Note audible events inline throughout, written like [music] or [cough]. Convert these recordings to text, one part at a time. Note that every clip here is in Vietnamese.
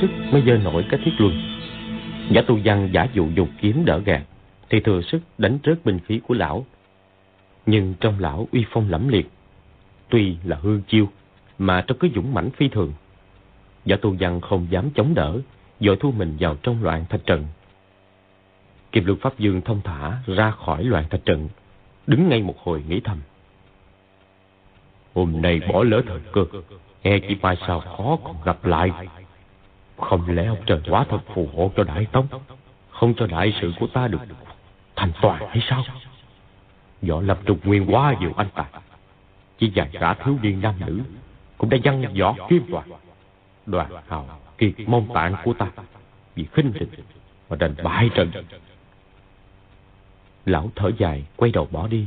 sức mới dơ nổi cái thiết luân. Giả tu văn giả dụ dùng kiếm đỡ gạt, Thì thừa sức đánh rớt binh khí của lão. Nhưng trong lão uy phong lẫm liệt, Tuy là hư chiêu, Mà trong cứ dũng mãnh phi thường. Giả tu văn không dám chống đỡ, Dội thu mình vào trong loạn thạch trận. Kim Luân Pháp Dương thông thả ra khỏi loạn thạch trận, Đứng ngay một hồi nghĩ thầm. Hôm nay bỏ lỡ thời cơ E chỉ mai sao khó còn gặp lại? Không lẽ ông trời quá thật phù hộ cho Đại Tông Không cho đại sự của ta được thành toàn hay sao? Võ lập trục nguyên quá nhiều anh tài Chỉ vài cả thiếu niên nam nữ Cũng đã dăng võ kim đoàn Đoàn hào kiệt mong tạng của ta Vì khinh địch Mà đành bại trận. Lão thở dài, quay đầu bỏ đi.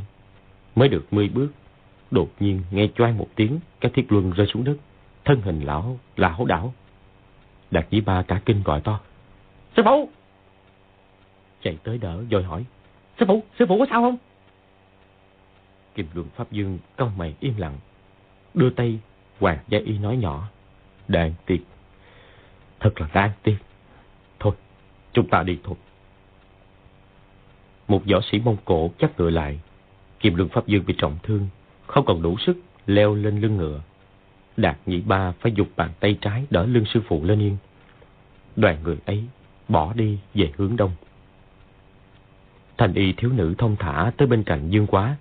Mới được mươi bước, Đột nhiên nghe choang một tiếng, Cái thiết luân rơi xuống đất. Thân hình lão lão đảo. Đạt dĩ ba cả kinh gọi to. Sư phụ! Chạy tới đỡ rồi hỏi. Sư phụ, sư phụ có sao không? Kim luân Pháp Dương cau mày im lặng Đưa tay Hoàng Gia Y nói nhỏ. Đáng tiếc Thật là đáng tiếc Thôi chúng ta đi thôi. Một võ sĩ Mông Cổ chắc ngựa lại. Kim luân Pháp Dương bị trọng thương không còn đủ sức leo lên lưng ngựa. Đạt nhị ba phải dục bàn tay trái đỡ lưng sư phụ lên yên. Đoàn người ấy bỏ đi về hướng đông. Thành y thiếu nữ thông thả tới bên cạnh Dương Quá,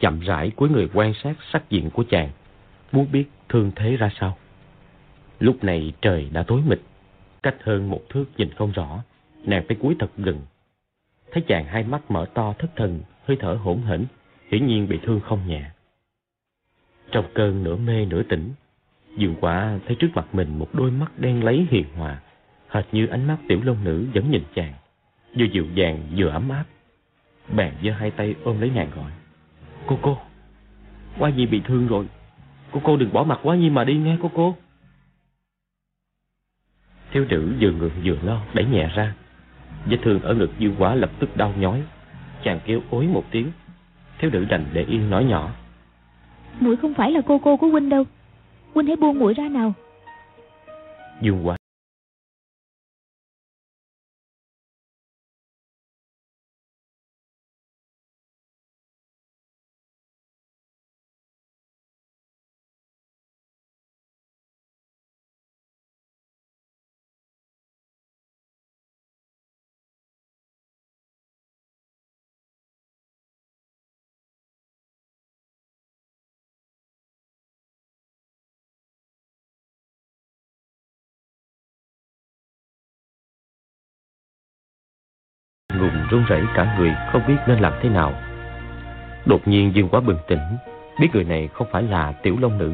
chậm rãi cuối người quan sát sắc diện của chàng, muốn biết thương thế ra sao. Lúc này trời đã tối mịt, cách hơn một thước nhìn không rõ, nàng phải cúi thật gần. Thấy chàng hai mắt mở to thất thần, hơi thở hỗn hển, hiển nhiên bị thương không nhẹ. Trong cơn nửa mê nửa tỉnh, Dương quả thấy trước mặt mình một đôi mắt đen lấy hiền hòa, hệt như ánh mắt tiểu long nữ vẫn nhìn chàng, vừa dịu dàng vừa ấm áp. Bèn giơ hai tay ôm lấy nàng gọi. Cô cô, Quá Nhi bị thương rồi. Cô cô đừng bỏ mặt Quá Nhi mà đi nghe cô cô. Thiếu nữ vừa ngượng vừa lo đẩy nhẹ ra. Vết thương ở ngực Dương quả lập tức đau nhói. Chàng kêu ối một tiếng. Thiếu nữ đành để yên nói nhỏ muội không phải là cô cô của huynh đâu huynh hãy buông mũi ra nào. Dương quá ngùng run rẩy cả người không biết nên làm thế nào. Đột nhiên Dương quá bừng tỉnh, biết người này không phải là tiểu long nữ,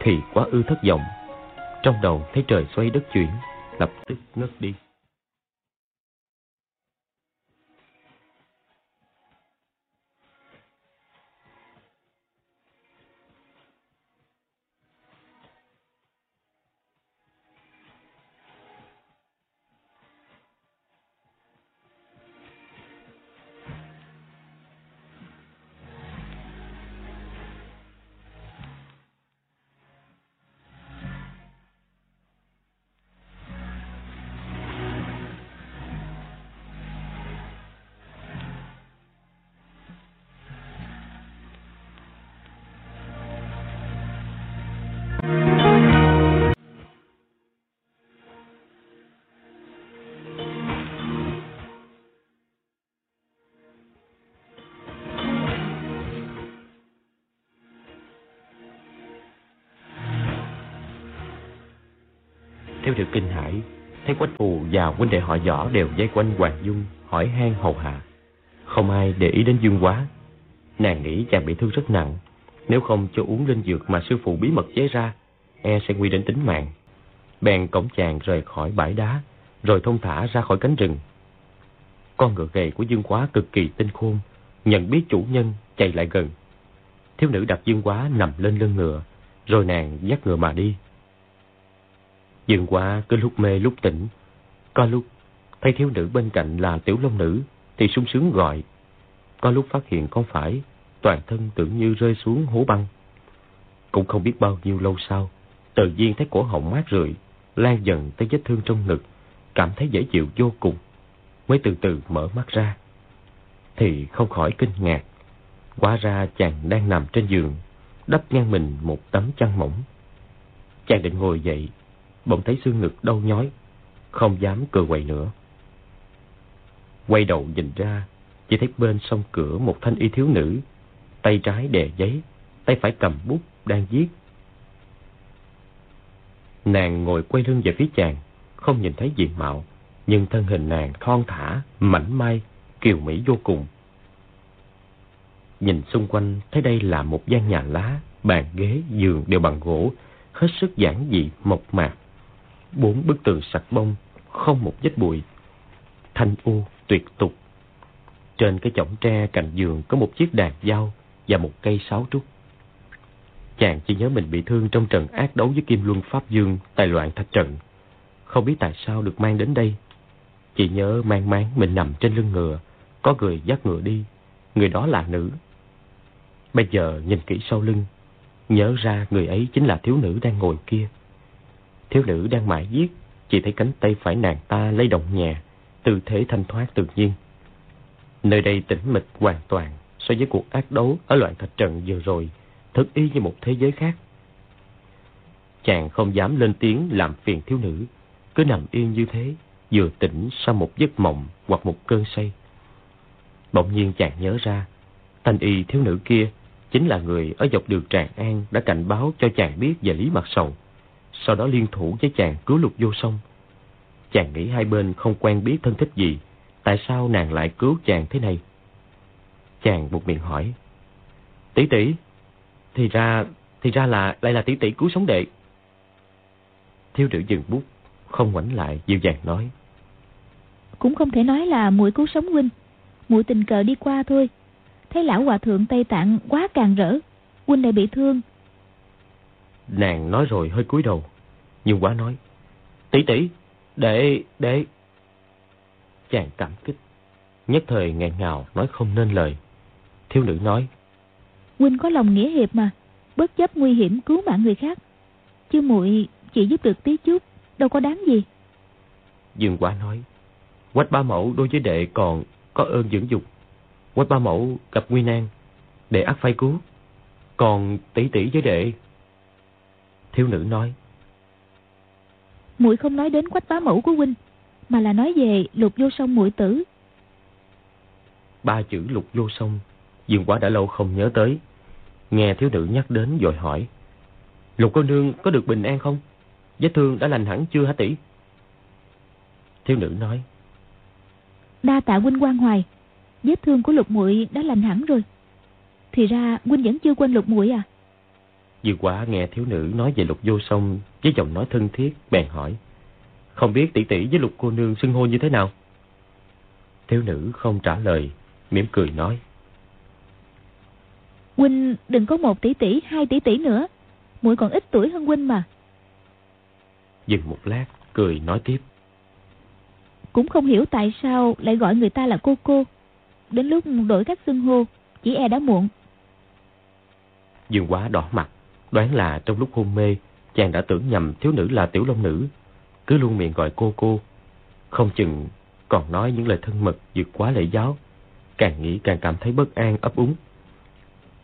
thì quá ư thất vọng. Trong đầu thấy trời xoay đất chuyển, lập tức ngất đi. Thấy quách phù và huynh đệ họ võ đều dây quanh Hoàng Dung hỏi han hầu hạ. Không ai để ý đến Dương quá. Nàng nghĩ chàng bị thương rất nặng. Nếu không cho uống linh dược mà sư phụ bí mật chế ra, e sẽ nguy đến tính mạng. Bèn cổng chàng rời khỏi bãi đá, rồi thông thả ra khỏi cánh rừng. Con ngựa gầy của Dương Quá cực kỳ tinh khôn, nhận biết chủ nhân chạy lại gần. Thiếu nữ đặt Dương Quá nằm lên lưng ngựa, rồi nàng dắt ngựa mà đi. Dương Hoa cứ lúc mê lúc tỉnh, có lúc thấy thiếu nữ bên cạnh là tiểu long nữ thì sung sướng gọi. Có lúc phát hiện không phải, toàn thân tưởng như rơi xuống hố băng. Cũng không biết bao nhiêu lâu sau, Tự nhiên thấy cổ họng mát rượi, lan dần tới vết thương trong ngực, cảm thấy dễ chịu vô cùng. Mới từ từ mở mắt ra. Thì không khỏi kinh ngạc. Hóa ra chàng đang nằm trên giường, đắp ngang mình một tấm chăn mỏng. Chàng định ngồi dậy, bỗng thấy xương ngực đau nhói, không dám cựa quậy nữa. Quay đầu nhìn ra, chỉ thấy bên sông cửa một thanh y thiếu nữ, tay trái đè giấy, tay phải cầm bút đang viết. Nàng ngồi quay lưng về phía chàng, không nhìn thấy diện mạo, nhưng thân hình nàng thon thả, mảnh mai, kiều mỹ vô cùng. Nhìn xung quanh thấy đây là một gian nhà lá, bàn ghế, giường đều bằng gỗ, hết sức giản dị, mộc mạc. Bốn bức tường sạch bông, không một vết bụi. Thanh u, tuyệt tục. Trên cái chõng tre cạnh giường có một chiếc đàn dao và một cây sáo trúc. Chàng chỉ nhớ mình bị thương trong trận ác đấu với Kim Luân Pháp Dương tại loạn thạch trận. Không biết tại sao được mang đến đây. Chỉ nhớ mang máng mình nằm trên lưng ngựa, có người dắt ngựa đi. Người đó là nữ. Bây giờ nhìn kỹ sau lưng, nhớ ra người ấy chính là thiếu nữ đang ngồi kia. Thiếu nữ đang mãi giết, chỉ thấy cánh tay phải nàng ta lay động nhẹ, tư thế thanh thoát tự nhiên. Nơi đây tĩnh mịch hoàn toàn so với cuộc ác đấu ở loạn thạch trận vừa rồi, thật y như một thế giới khác. Chàng không dám lên tiếng làm phiền thiếu nữ, cứ nằm yên như thế, vừa tỉnh sau một giấc mộng hoặc một cơn say. Bỗng nhiên chàng nhớ ra, thanh y thiếu nữ kia chính là người ở dọc đường Tràng An đã cảnh báo cho chàng biết về Lý Mặt Sầu. Sau đó liên thủ với chàng cứu lục vô sông. Chàng nghĩ hai bên không quen biết thân thích gì, tại sao nàng lại cứu chàng thế này? Chàng buộc miệng hỏi. Tỷ tỷ, thì ra, thì ra là đây là tỷ tỷ cứu sống đệ. Thiếu nữ dừng bút, không ngoảnh lại, dịu dàng nói. Cũng không thể nói là muội cứu sống huynh. muội tình cờ đi qua thôi. Thấy lão hòa thượng Tây Tạng quá càng rỡ. Huynh lại bị thương. Nàng nói rồi hơi cúi đầu. Nhưng quá nói. Tỷ tỷ, để, để. Chàng cảm kích. Nhất thời ngẹn ngào nói không nên lời. Thiếu nữ nói. Huynh có lòng nghĩa hiệp mà. Bất chấp nguy hiểm cứu mạng người khác. Chứ muội chỉ giúp được tí chút. Đâu có đáng gì. Dương quá nói. Quách ba mẫu đối với đệ còn có ơn dưỡng dục. Quách ba mẫu gặp nguy nan. Đệ ắt phải cứu. Còn tỷ tỷ với đệ. Thiếu nữ nói. Muội không nói đến quách bá mẫu của huynh mà là nói về lục vô song muội tử. Ba chữ lục vô song dương quá đã lâu không nhớ tới. Nghe thiếu nữ nhắc đến rồi hỏi lục cô nương có được bình an không? Vết thương đã lành hẳn chưa hả tỷ? Thiếu nữ nói đa tạ huynh quan hoài vết thương của lục muội đã lành hẳn rồi. Thì ra huynh vẫn chưa quên lục muội à Dương Quá nghe thiếu nữ nói về lục vô song với giọng nói thân thiết, bèn hỏi. Không biết tỷ tỷ với lục cô nương xưng hô như thế nào? Thiếu nữ không trả lời, mỉm cười nói. Huynh đừng có một tỷ tỷ, hai tỷ tỷ nữa. muội còn ít tuổi hơn Huynh mà. Dừng một lát, cười nói tiếp. Cũng không hiểu tại sao lại gọi người ta là cô cô. Đến lúc đổi cách xưng hô, chỉ e đã muộn. Dương quá đỏ mặt, Đoán là trong lúc hôn mê, chàng đã tưởng nhầm thiếu nữ là tiểu long nữ, cứ luôn miệng gọi cô cô. Không chừng còn nói những lời thân mật vượt quá lễ giáo. Càng nghĩ càng cảm thấy bất an ấp úng.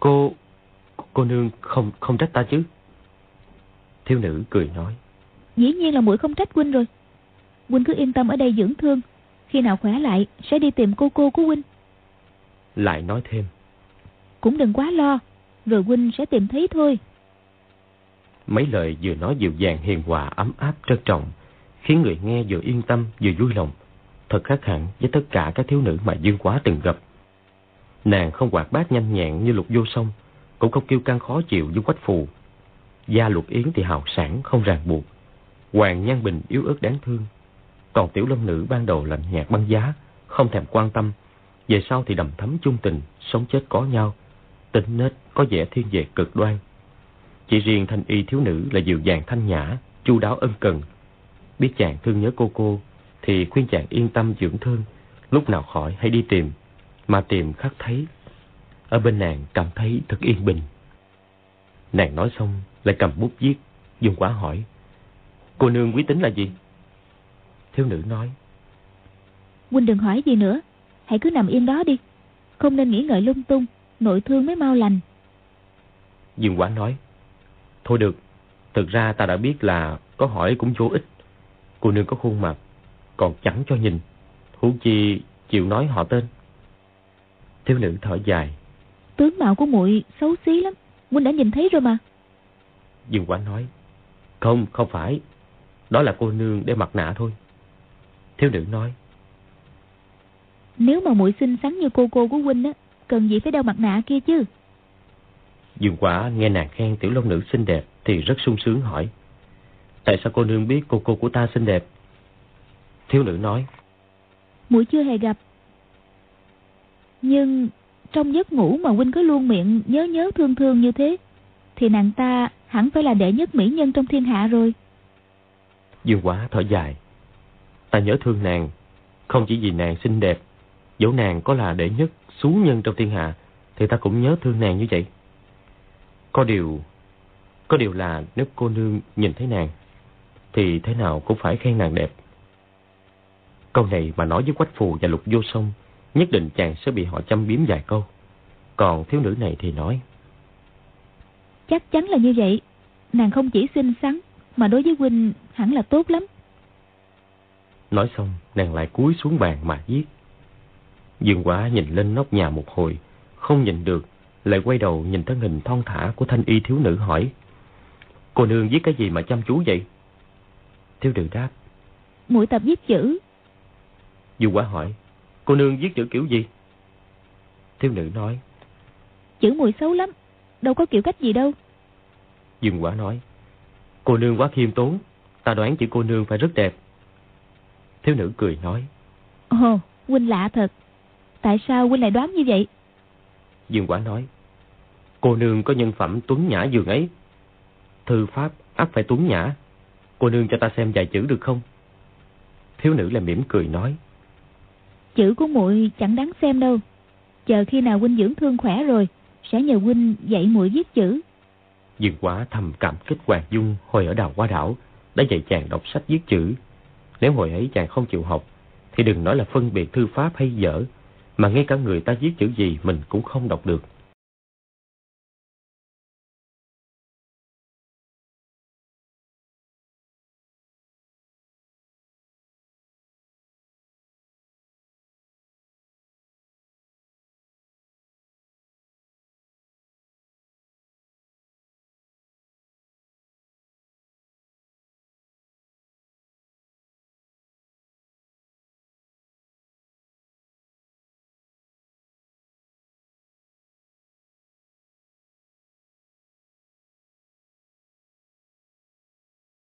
Cô, cô nương không không trách ta chứ? Thiếu nữ cười nói. Dĩ nhiên là muội không trách huynh rồi. Huynh cứ yên tâm ở đây dưỡng thương. Khi nào khỏe lại sẽ đi tìm cô cô của huynh. Lại nói thêm. Cũng đừng quá lo, rồi huynh sẽ tìm thấy thôi. Mấy lời vừa nói dịu dàng hiền hòa ấm áp trân trọng, khiến người nghe vừa yên tâm vừa vui lòng. Thật khác hẳn với tất cả các thiếu nữ mà Dương Quá từng gặp. Nàng không hoạt bát nhanh nhẹn như lục vô song, cũng không kêu căng khó chịu như quách phù. Gia lục yến thì hào sản không ràng buộc. Hoàng Nhan Bình yếu ớt đáng thương. Còn tiểu lâm nữ ban đầu lạnh nhạt băng giá, không thèm quan tâm. Về sau thì đầm thấm chung tình, sống chết có nhau. Tính nết có vẻ thiên về cực đoan. Chỉ riêng thanh y thiếu nữ là dịu dàng thanh nhã, chu đáo ân cần. Biết chàng thương nhớ cô cô, thì khuyên chàng yên tâm dưỡng thương, lúc nào khỏi hãy đi tìm, mà tìm khắc thấy. Ở bên nàng cảm thấy thật yên bình. Nàng nói xong, lại cầm bút viết, Dương Quá hỏi. Cô nương quý tính là gì? Thiếu nữ nói. Huynh đừng hỏi gì nữa. Hãy cứ nằm yên đó đi. Không nên nghĩ ngợi lung tung. Nội thương mới mau lành. Dương Quá nói. Thôi được. Thực ra ta đã biết là có hỏi cũng vô ích. Cô nương có khuôn mặt. Còn chẳng cho nhìn. Huống chi chịu nói họ tên. Thiếu nữ thở dài. Tướng mạo của muội xấu xí lắm. Huynh đã nhìn thấy rồi mà. Dương Quá nói. Không, không phải. Đó là cô nương để mặt nạ thôi. Thiếu nữ nói. Nếu mà muội xinh xắn như cô cô của huynh á, cần gì phải đeo mặt nạ kia chứ? Dương Quả nghe nàng khen tiểu long nữ xinh đẹp thì rất sung sướng hỏi. Tại sao cô nương biết cô cô của ta xinh đẹp? Thiếu nữ nói. Muội chưa hề gặp. Nhưng trong giấc ngủ mà huynh cứ luôn miệng nhớ nhớ thương thương như thế, thì nàng ta hẳn phải là đệ nhất mỹ nhân trong thiên hạ rồi. Dương Quả thở dài. Ta nhớ thương nàng, không chỉ vì nàng xinh đẹp, dẫu nàng có là đệ nhất xú nhân trong thiên hạ, thì ta cũng nhớ thương nàng như vậy. Có điều, có điều là nếu cô nương nhìn thấy nàng, thì thế nào cũng phải khen nàng đẹp. Câu này mà nói với Quách Phù và Lục Vô Sông, nhất định chàng sẽ bị họ châm biếm vài câu. Còn thiếu nữ này thì nói. Chắc chắn là như vậy. Nàng không chỉ xinh xắn, mà đối với huynh hẳn là tốt lắm. Nói xong, nàng lại cúi xuống bàn mà viết. Dương quả nhìn lên nóc nhà một hồi, không nhìn được, lại quay đầu nhìn thân hình thon thả của thanh y thiếu nữ hỏi. Cô nương viết cái gì mà chăm chú vậy? Thiếu nữ đáp. Mũi tập viết chữ. Dương quả hỏi. Cô nương viết chữ kiểu gì? Thiếu nữ nói. Chữ mùi xấu lắm, đâu có kiểu cách gì đâu. Dương quả nói. Cô nương quá khiêm tốn, ta đoán chữ cô nương phải rất đẹp. Thiếu nữ cười nói. Ồ, huynh lạ thật. Tại sao huynh lại đoán như vậy? Dương quả nói. Cô nương có nhân phẩm tuấn nhã dường ấy. Thư pháp ắt phải tuấn nhã. Cô nương cho ta xem vài chữ được không? Thiếu nữ là mỉm cười nói. Chữ của muội chẳng đáng xem đâu. Chờ khi nào huynh dưỡng thương khỏe rồi, sẽ nhờ huynh dạy muội viết chữ. Dương Quá thầm cảm kích Hoàng Dung hồi ở đào hoa đảo, đã dạy chàng đọc sách viết chữ. Nếu hồi ấy chàng không chịu học, thì đừng nói là phân biệt thư pháp hay dở, mà ngay cả người ta viết chữ gì mình cũng không đọc được.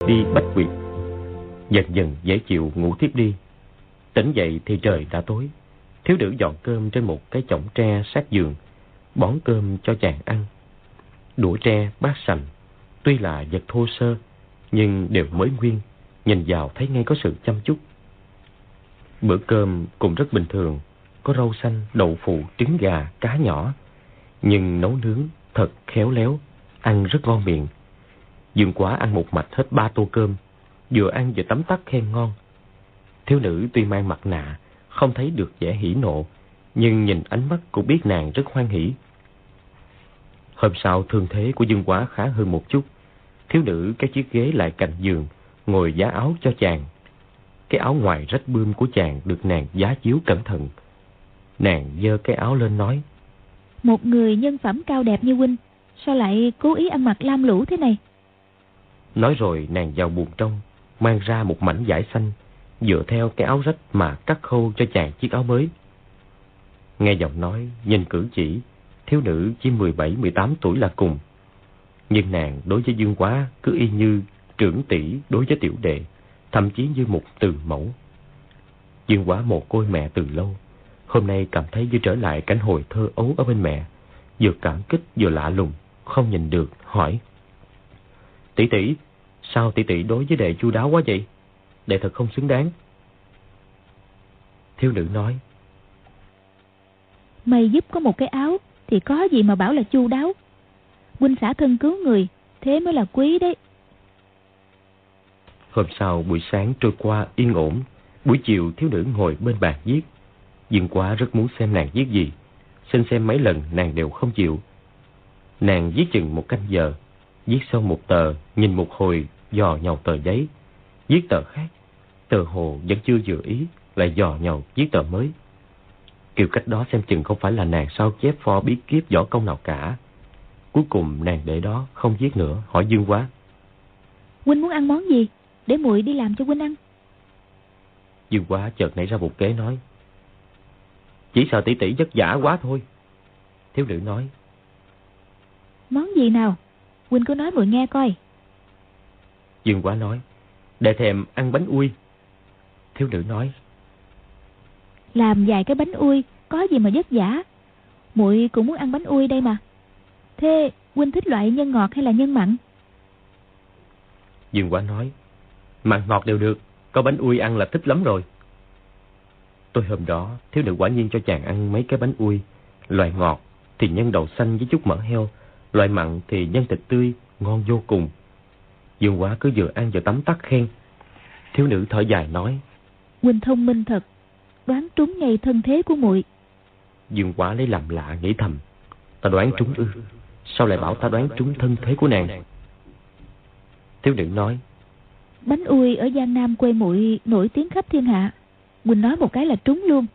Đi bách quyệt. Dần dần dễ chịu ngủ tiếp đi. Tỉnh dậy thì trời đã tối. Thiếu nữ dọn cơm trên một cái chõng tre sát giường, bón cơm cho chàng ăn. Đũa tre, bát sành, tuy là vật thô sơ, nhưng đều mới nguyên, nhìn vào thấy ngay có sự chăm chút. Bữa cơm cũng rất bình thường, có rau xanh, đậu phụ, trứng gà, cá nhỏ, nhưng nấu nướng thật khéo léo, ăn rất ngon miệng. Dương Quá ăn một mạch hết ba tô cơm, vừa ăn vừa tắm tắt khen ngon. Thiếu nữ tuy mang mặt nạ, không thấy được vẻ hỉ nộ, nhưng nhìn ánh mắt cũng biết nàng rất hoan hỉ. Hôm sau thương thế của Dương Quá khá hơn một chút, thiếu nữ cái chiếc ghế lại cạnh giường, ngồi giá áo cho chàng. Cái áo ngoài rách bươm của chàng được nàng giá chiếu cẩn thận. Nàng dơ cái áo lên nói. Một người nhân phẩm cao đẹp như huynh, sao lại cố ý ăn mặc lam lũ thế này? Nói rồi nàng vào buồng trong, mang ra một mảnh vải xanh, dựa theo cái áo rách mà cắt khâu cho chàng chiếc áo mới. Nghe giọng nói, nhìn cử chỉ, thiếu nữ chỉ 17-18 tuổi là cùng. Nhưng nàng đối với Dương Quá cứ y như trưởng tỷ đối với tiểu đệ, thậm chí như một từ mẫu. Dương Quá mồ côi mẹ từ lâu, hôm nay cảm thấy như trở lại cảnh hồi thơ ấu ở bên mẹ, vừa cảm kích vừa lạ lùng, không nhìn được, hỏi. Tỷ tỷ, Sao tỷ tỷ đối với đệ chu đáo quá vậy? Đệ thật không xứng đáng. Thiếu nữ nói. Mày giúp có một cái áo thì có gì mà bảo là chu đáo. Huynh xã thân cứu người, thế mới là quý đấy. Hôm sau buổi sáng trôi qua yên ổn, buổi chiều thiếu nữ ngồi bên bàn viết. Dương quá rất muốn xem nàng viết gì, xin xem mấy lần nàng đều không chịu. Nàng viết chừng một canh giờ, viết xong một tờ, nhìn một hồi, dò nhầu tờ giấy, viết tờ khác, tờ hồ vẫn chưa vừa ý, lại dò nhầu viết tờ mới. Kiểu cách đó xem chừng không phải là nàng sao chép pho bí kiếp võ công nào cả. Cuối cùng nàng để đó không viết nữa, hỏi Dương quá. Huynh muốn ăn món gì? Để muội đi làm cho Huynh ăn. Dương quá chợt nảy ra một kế nói. Chỉ sợ tỷ tỷ vất vả quá thôi. Thiếu nữ nói. Món gì nào? Huynh cứ nói muội nghe coi. Dương quá nói. Để thèm ăn bánh ui. Thiếu nữ nói. Làm vài cái bánh ui, có gì mà vất vả. muội cũng muốn ăn bánh ui đây mà. Thế huynh thích loại nhân ngọt hay là nhân mặn? Dương Quá nói, mặn ngọt đều được, có bánh ui ăn là thích lắm rồi. Tôi hôm đó, thiếu nữ quả nhiên cho chàng ăn mấy cái bánh ui. Loại ngọt thì nhân đậu xanh với chút mỡ heo, loại mặn thì nhân thịt tươi, ngon vô cùng. Dương Quá cứ vừa ăn vừa tắm tắt khen. Thiếu nữ thở dài nói, Huynh thông minh thật, đoán trúng ngay thân thế của muội. Dương Quá lấy làm lạ nghĩ thầm, ta đoán trúng ư, sao lại bảo ta đoán trúng thân thế của nàng? Thiếu nữ nói, Bánh ui ở Giang Nam quê muội nổi tiếng khắp thiên hạ. Quỳnh nói một cái là trúng luôn.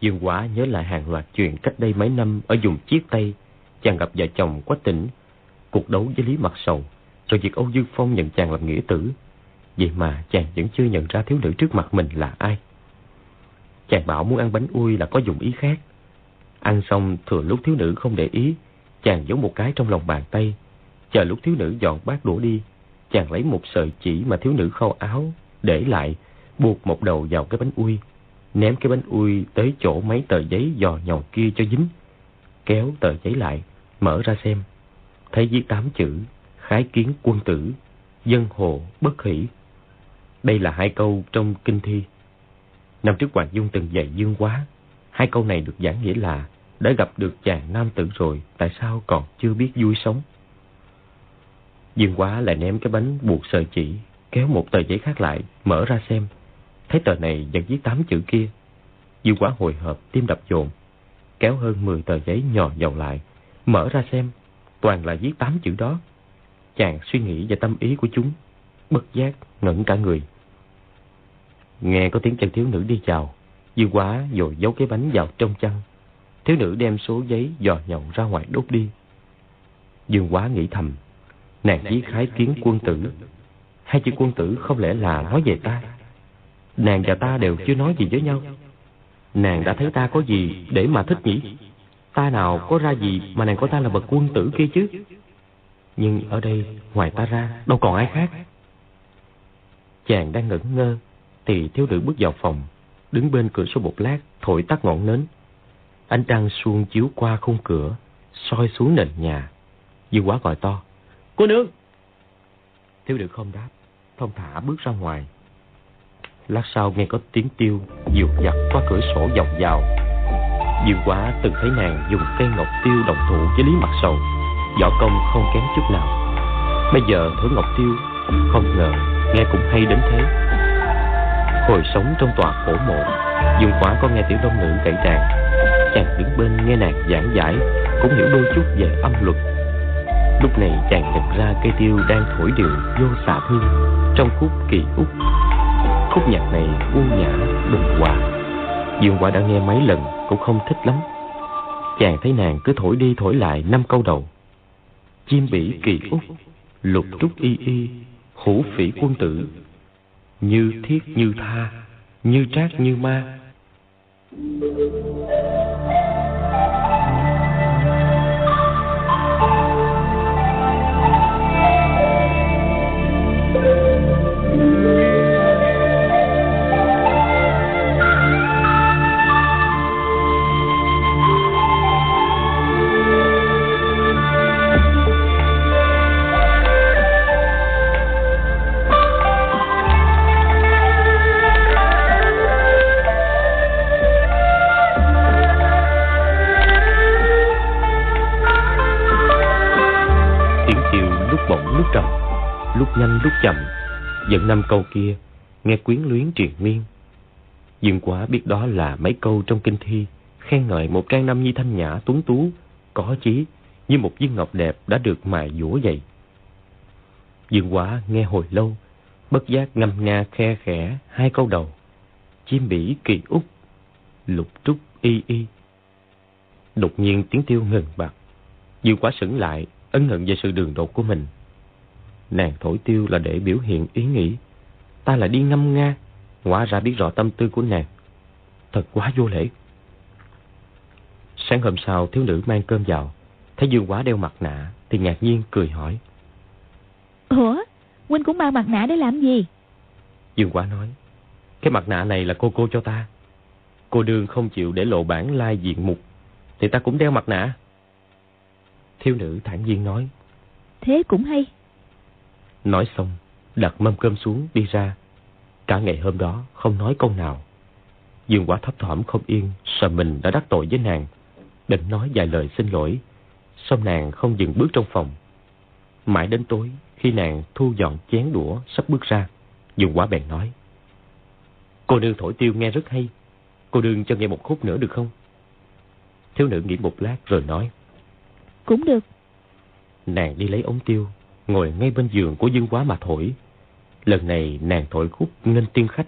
Dương Quá nhớ lại hàng loạt chuyện cách đây mấy năm ở vùng Chiết Tây. Chàng gặp vợ chồng Quách Tỉnh, cuộc đấu với Lý Mặt Sầu, rồi việc Âu Dương Phong nhận chàng làm nghĩa tử. Vậy mà chàng vẫn chưa nhận ra thiếu nữ trước mặt mình là ai. Chàng bảo muốn ăn bánh ui là có dụng ý khác. Ăn xong thừa lúc thiếu nữ không để ý, chàng giấu một cái trong lòng bàn tay. Chờ lúc thiếu nữ dọn bát đũa đi, chàng lấy một sợi chỉ mà thiếu nữ khâu áo, để lại, buộc một đầu vào cái bánh ui, ném cái bánh ui tới chỗ mấy tờ giấy dò nhầu kia cho dính, kéo tờ giấy lại, mở ra xem, thấy viết tám chữ, khái kiến quân tử, dân hồ bất hỷ. Đây là hai câu trong kinh thi. Năm trước Hoàng Dung từng dạy dương quá, hai câu này được giảng nghĩa là đã gặp được chàng nam tử rồi, tại sao còn chưa biết vui sống? Dương quá lại ném cái bánh buộc sợi chỉ, kéo một tờ giấy khác lại, mở ra xem. Thấy tờ này vẫn viết tám chữ kia. Dương quá hồi hộp, tim đập dồn. Kéo hơn 10 tờ giấy nhỏ dầu lại, mở ra xem. Toàn là viết tám chữ đó. Chàng suy nghĩ về tâm ý của chúng. Bất giác, ngẩn cả người. Nghe có tiếng chân thiếu nữ đi chào. Dương quá rồi giấu cái bánh vào trong chăn. Thiếu nữ đem số giấy dò nhậu ra ngoài đốt đi. Dương quá nghĩ thầm. Nàng chí khái kiến quân tử. Hai chữ quân tử không lẽ là nói về ta? Nàng và ta đều chưa nói gì với nhau. Nàng đã thấy ta có gì để mà thích nhỉ? Ta nào có ra gì mà nàng có ta là bậc quân tử kia chứ? Nhưng ở đây, ngoài ta ra, đâu còn ai khác. Chàng đang ngẩn ngơ, thì thiếu nữ bước vào phòng, đứng bên cửa sổ một lát, thổi tắt ngọn nến. Ánh trăng suông chiếu qua khung cửa, soi xuống nền nhà. Dương quá gọi to. Cô nương! Thiếu nữ không đáp, thông thả bước ra ngoài. Lát sau nghe có tiếng tiêu, Dược dặt qua cửa sổ vọng vào. Dương quá từng thấy nàng dùng cây ngọc tiêu đồng thủ với Lý Mặt Sầu. Võ công không kém chút nào. Bây giờ thử ngọc tiêu, không ngờ nghe cũng hay đến thế. Hồi sống trong tòa cổ mộ, Dương quá có nghe tiểu đông nữ cậy tràng Chàng đứng bên nghe nàng giảng giải, cũng hiểu đôi chút về âm luật Lúc này chàng nhận ra cây tiêu đang thổi điệu vô xạ thương trong khúc kỳ úc. Khúc nhạc này u nhã, bình hòa. Dương quả đã nghe mấy lần cũng không thích lắm. Chàng thấy nàng cứ thổi đi thổi lại năm câu đầu. Chim bỉ kỳ úc, lục trúc y y, hữu phỉ quân tử. Như thiết như tha, như trác như ma. Lúc nhanh lúc chậm Dẫn năm câu kia, nghe quyến luyến triền miên. Dương quá biết đó là mấy câu trong kinh thi, khen ngợi một trang nam nhi thanh nhã tuấn tú, có chí, như một viên ngọc đẹp đã được mài dũa dày. Dương quá nghe hồi lâu, bất giác ngâm nga khe khẽ hai câu đầu. Chim bỉ kỳ úc, lục trúc y y. Đột nhiên tiếng tiêu ngừng bặt. Dương quá sững lại, ân hận về sự đường đột của mình. Nàng thổi tiêu là để biểu hiện ý nghĩ. Ta là đi ngâm nga, hóa ra biết rõ tâm tư của nàng. Thật quá vô lễ. Sáng hôm sau, thiếu nữ mang cơm vào. Thấy Dương quá đeo mặt nạ, thì ngạc nhiên cười hỏi. Ủa, Huynh cũng mang mặt nạ để làm gì? Dương quá nói. Cái mặt nạ này là cô cô cho ta. Cô đương không chịu để lộ bản lai diện mục, thì ta cũng đeo mặt nạ. Thiếu nữ thản nhiên nói. Thế cũng hay. Nói xong, đặt mâm cơm xuống đi ra. Cả ngày hôm đó không nói câu nào. Dương quả thấp thỏm không yên, sợ mình đã đắc tội với nàng. Định nói vài lời xin lỗi. Xong nàng không dừng bước trong phòng. Mãi đến tối, khi nàng thu dọn chén đũa sắp bước ra, Dương quả bèn nói. Cô nương thổi tiêu nghe rất hay. Cô đương cho nghe một khúc nữa được không? Thiếu nữ nghĩ một lát rồi nói. Cũng được. Nàng đi lấy ống tiêu, ngồi ngay bên giường của Dương Quá mà thổi. Lần này nàng thổi khúc nghênh tiên khách,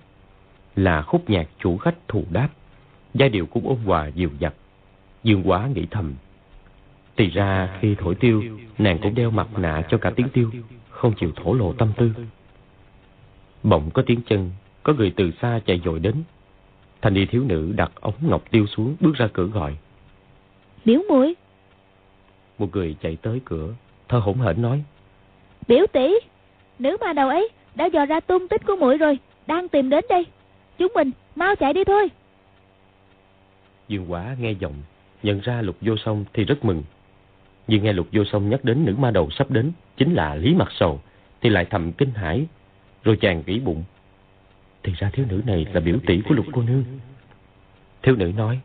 là khúc nhạc chủ khách thù đáp, giai điệu cũng ôn hòa dịu dặt. Dương Quá nghĩ thầm. Thì ra khi thổi tiêu, nàng cũng đeo mặt nạ cho cả tiếng tiêu, không chịu thổ lộ tâm tư. Bỗng có tiếng chân, có người từ xa chạy dội đến. Thành đi thiếu nữ đặt ống ngọc tiêu xuống bước ra cửa gọi. Biểu muội Một người chạy tới cửa, thơ hổn hển nói. Biểu tỷ, nữ ma đầu ấy đã dò ra tung tích của muội rồi, đang tìm đến đây. Chúng mình mau chạy đi thôi. Dương Quá nghe giọng, nhận ra Lục Vô Song thì rất mừng. Nhưng nghe Lục Vô Song nhắc đến nữ ma đầu sắp đến, chính là Lý Mặt Sầu, thì lại thầm kinh hãi, rồi chàng nghĩ bụng. Thì ra thiếu nữ này là biểu tỷ của Lục cô nương. Thiếu nữ nói.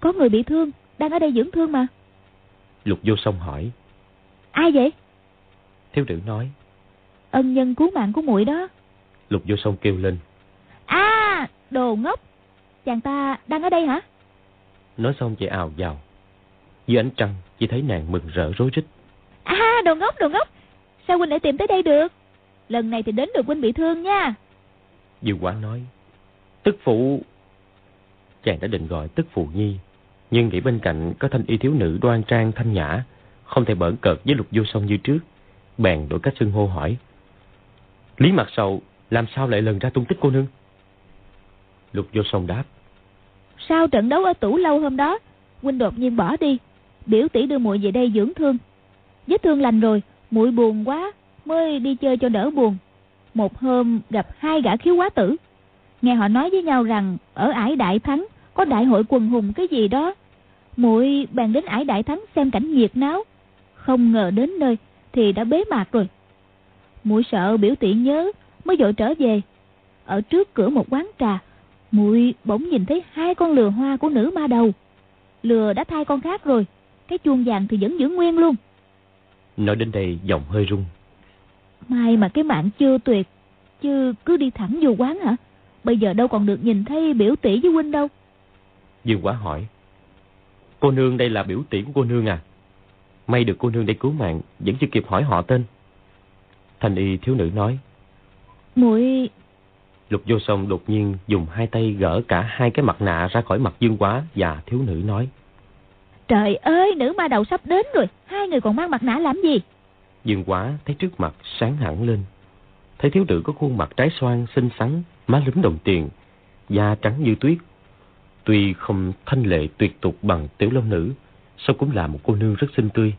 Có người bị thương, đang ở đây dưỡng thương mà. Lục Vô Song hỏi. Ai vậy? Thiếu nữ nói. Ân nhân cứu mạng của muội đó. Lục Vô Song kêu lên. À, đồ ngốc. Chàng ta đang ở đây hả? Nói xong chạy ào vào. Dưới ánh trăng chỉ thấy nàng mừng rỡ rối rít. À, đồ ngốc, đồ ngốc. Sao huynh lại tìm tới đây được? Lần này thì đến được huynh bị thương nha. Dương Quá nói. Tức phụ... Chàng đã định gọi tức phụ nhi. Nhưng nghĩ bên cạnh có thanh y thiếu nữ đoan trang thanh nhã. Không thể bỡn cợt với lục vô song như trước. Bèn đổi cách xưng hô hỏi. Lý mặt sầu làm sao lại lần ra tung tích cô nương? Lục vô sông đáp. Sau trận đấu ở tủ lâu hôm đó, huynh đột nhiên bỏ đi. Biểu tỷ đưa muội về đây dưỡng thương. Vết thương lành rồi, muội buồn quá, mới đi chơi cho đỡ buồn. Một hôm gặp hai gã khiếu quá tử. Nghe họ nói với nhau rằng ở ải Đại Thắng có đại hội quần hùng cái gì đó. muội bèn đến ải Đại Thắng xem cảnh nhiệt náo. Không ngờ đến nơi thì đã bế mạc rồi. muội sợ biểu tỷ nhớ mới dội trở về. Ở trước cửa một quán trà, muội bỗng nhìn thấy hai con lừa hoa của nữ ma đầu. Lừa đã thai con khác rồi, cái chuông vàng thì vẫn giữ nguyên luôn. Nói đến đây giọng hơi rung. May mà cái mạng chưa tuyệt, chứ cứ đi thẳng vô quán hả? Bây giờ đâu còn được nhìn thấy biểu tỷ với huynh đâu. Dương quá hỏi. Cô nương đây là biểu tỷ của cô nương à? May được cô nương đây cứu mạng, vẫn chưa kịp hỏi họ tên. Thanh y thiếu nữ nói. muội Lục vô song đột nhiên dùng hai tay gỡ cả hai cái mặt nạ ra khỏi mặt dương quá và thiếu nữ nói. Trời ơi, nữ ma đầu sắp đến rồi, hai người còn mang mặt nạ làm gì? Dương quá thấy trước mặt sáng hẳn lên. Thấy thiếu nữ có khuôn mặt trái xoan, xinh xắn, má lúm đồng tiền, da trắng như tuyết. Tuy không thanh lệ tuyệt tục bằng tiểu long nữ, sao cũng là một cô nương rất xinh tươi.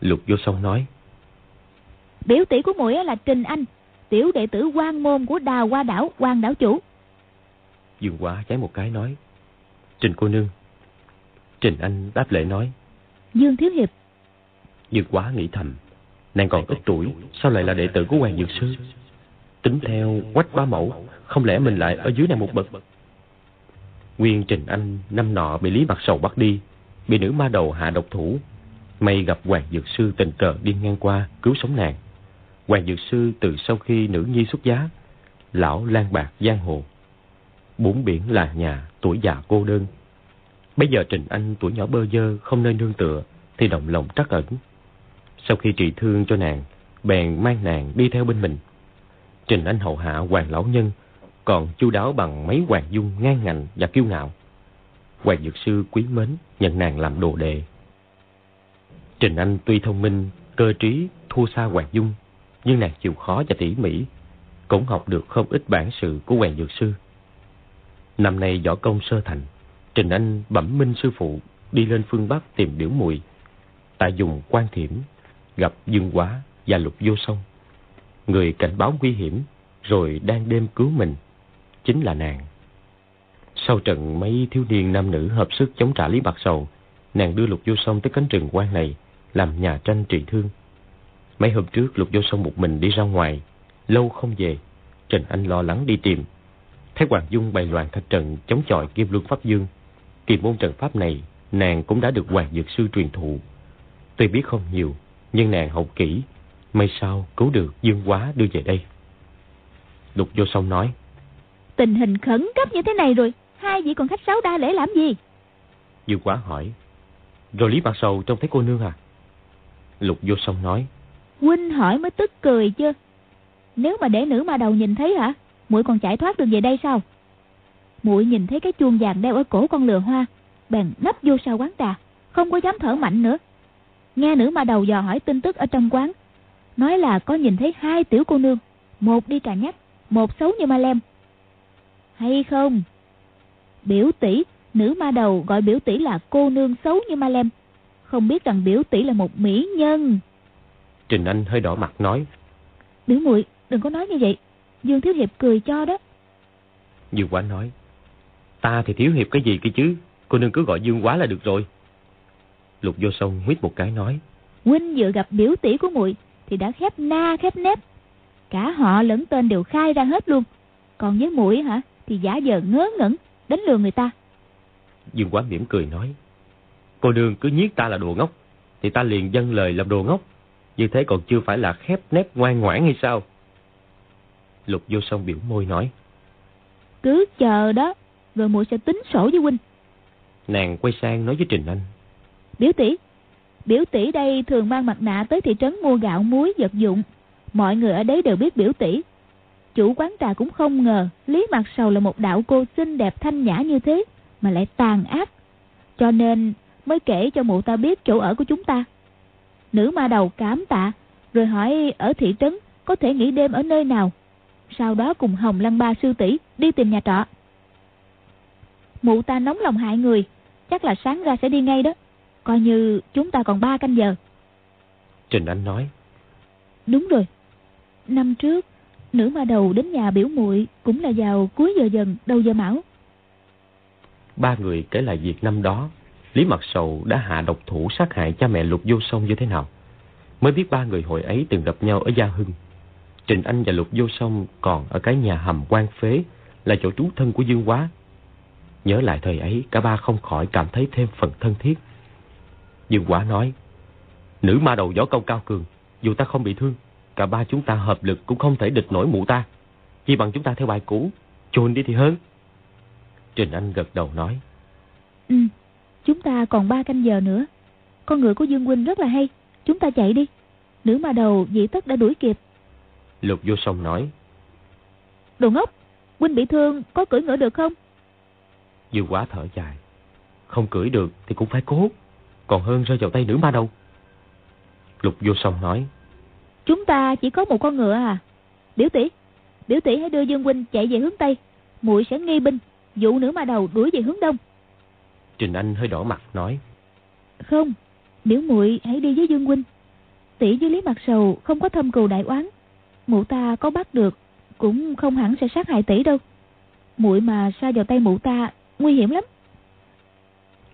Lục vô song nói. Biểu tỷ của muội là Trình Anh, tiểu đệ tử quan môn của đào hoa đảo, quan đảo chủ. Dương quá cháy một cái nói. Trình cô nương. Trình Anh đáp lễ nói. Dương Thiếu Hiệp. Dương quá nghĩ thầm. Nàng còn ít tuổi, sao lại là đệ tử của Hoàng Dược Sư? Tính theo quách ba mẫu, không lẽ mình lại ở dưới này một bậc? Nguyên Trình Anh năm nọ bị Lý Mặt Sầu bắt đi, bị nữ ma đầu hạ độc thủ. May gặp Hoàng Dược Sư tình cờ đi ngang qua, cứu sống nàng. Hoàng Dược Sư từ sau khi nữ nhi xuất giá, lão lang bạc giang hồ. Bốn biển là nhà, tuổi già cô đơn. Bây giờ Trình Anh tuổi nhỏ bơ dơ, không nơi nương tựa, thì động lòng trắc ẩn. Sau khi trị thương cho nàng, bèn mang nàng đi theo bên mình. Trình Anh hậu hạ hoàng lão nhân, còn chu đáo bằng mấy hoàng dung ngang ngành và kiêu ngạo. Hoàng Dược Sư quý mến, nhận nàng làm đồ đệ. Trình Anh tuy thông minh, cơ trí, thua xa Hoàng Dung, nhưng nàng chịu khó và tỉ mỉ, cũng học được không ít bản sự của Hoàng Dược Sư. Năm nay võ công sơ thành, Trình Anh bẩm minh sư phụ đi lên phương Bắc tìm biểu mùi. Tại dùng quan thiểm, gặp Dương Quá và Lục Vô Sông. Người cảnh báo nguy hiểm, rồi đang đêm cứu mình, chính là nàng. Sau trận mấy thiếu niên nam nữ hợp sức chống trả Lý Bạc Sầu, nàng đưa Lục Vô Sông tới cánh rừng quan này, làm nhà tranh trị thương. Mấy hôm trước Lục Vô Sông một mình đi ra ngoài, lâu không về, Trần Anh lo lắng đi tìm. Thấy Hoàng Dung bày loạn thạch trận chống chọi Kim Luân Pháp Dương. Kỳ môn trận pháp này, nàng cũng đã được Hoàng Dược Sư truyền thụ. Tuy biết không nhiều, nhưng nàng học kỹ, may sao cứu được Dương Quá đưa về đây. Lục Vô Sông nói, Tình hình khẩn cấp như thế này rồi, hai vị còn khách sáo đa lễ làm gì? Dương Quá hỏi, rồi Lý Bạc Sầu trông thấy cô nương à? Lục Vô Sông nói, Huynh hỏi mới tức cười chưa? Nếu mà để nữ ma đầu nhìn thấy hả? muội còn chạy thoát được về đây sao? muội nhìn thấy cái chuông vàng đeo ở cổ con lừa hoa, bèn nấp vô sau quán trà, không có dám thở mạnh nữa. Nghe nữ ma đầu dò hỏi tin tức ở trong quán, nói là có nhìn thấy hai tiểu cô nương, một đi cà nhắc, một xấu như ma lem. Hay không? Biểu tỷ, nữ ma đầu gọi biểu tỷ là cô nương xấu như ma lem. Không biết rằng biểu tỷ là một mỹ nhân. Trình Anh hơi đỏ mặt nói. Biểu muội đừng có nói như vậy. Dương Thiếu Hiệp cười cho đó. Dương Quá nói. Ta thì Thiếu Hiệp cái gì kia chứ. Cô nương cứ gọi Dương Quá là được rồi. Lục vô sông huyết một cái nói. Huynh vừa gặp biểu tỷ của muội thì đã khép na khép nép. Cả họ lẫn tên đều khai ra hết luôn. Còn với muội hả thì giả vờ ngớ ngẩn đánh lừa người ta. Dương Quá mỉm cười nói. Cô nương cứ nhiếc ta là đồ ngốc thì ta liền dâng lời làm đồ ngốc. Như thế còn chưa phải là khép nép ngoan ngoãn hay sao? Lục vô song biểu môi nói. Cứ chờ đó, rồi muội sẽ tính sổ với huynh. Nàng quay sang nói với Trình Anh. Biểu tỷ, biểu tỷ đây thường mang mặt nạ tới thị trấn mua gạo muối vật dụng. Mọi người ở đấy đều biết biểu tỷ. Chủ quán trà cũng không ngờ Lý Mặt Sầu là một đạo cô xinh đẹp thanh nhã như thế, mà lại tàn ác. Cho nên mới kể cho mụ ta biết chỗ ở của chúng ta. Nữ ma đầu cảm tạ, rồi hỏi ở thị trấn có thể nghỉ đêm ở nơi nào. Sau đó cùng Hồng Lăng Ba sư tỷ đi tìm nhà trọ. Mụ ta nóng lòng hại người, chắc là sáng ra sẽ đi ngay đó. Coi như chúng ta còn ba canh giờ. Trình Anh nói. Đúng rồi. Năm trước, nữ ma đầu đến nhà biểu muội cũng là vào cuối giờ dần, đầu giờ mão. Ba người kể lại việc năm đó Lý Mặt Sầu đã hạ độc thủ sát hại cha mẹ Lục Vô sông như thế nào. Mới biết ba người hồi ấy từng gặp nhau ở Gia Hưng. Trình Anh và Lục Vô sông còn ở cái nhà hầm quan phế là chỗ trú thân của Dương Quá. Nhớ lại thời ấy, cả ba không khỏi cảm thấy thêm phần thân thiết. Dương Quá nói, nữ ma đầu võ công cao cường, dù ta không bị thương, cả ba chúng ta hợp lực cũng không thể địch nổi mụ ta. Chỉ bằng chúng ta theo bài cũ, chôn đi thì hơn. Trình Anh gật đầu nói, Ừ, Chúng ta còn ba canh giờ nữa. Con ngựa của Dương Huynh rất là hay. Chúng ta chạy đi. Nữ ma đầu dĩ tất đã đuổi kịp. Lục vô sông nói. Đồ ngốc, Huynh bị thương, có cưỡi ngựa được không? Dương quá thở dài. Không cưỡi được thì cũng phải cố. Còn hơn rơi vào tay nữ ma đầu. Lục vô sông nói. Chúng ta chỉ có một con ngựa à? Biểu tỷ, biểu tỷ hãy đưa Dương Huynh chạy về hướng Tây. muội sẽ nghi binh, dụ nữ ma đầu đuổi về hướng Đông. Trình Anh hơi đỏ mặt nói. Không, biểu muội hãy đi với Dương Huynh. Tỷ với Lý Mặt Sầu không có thâm cừu đại oán. Mụ ta có bắt được, cũng không hẳn sẽ sát hại tỷ đâu. muội mà sa vào tay mụ ta, nguy hiểm lắm.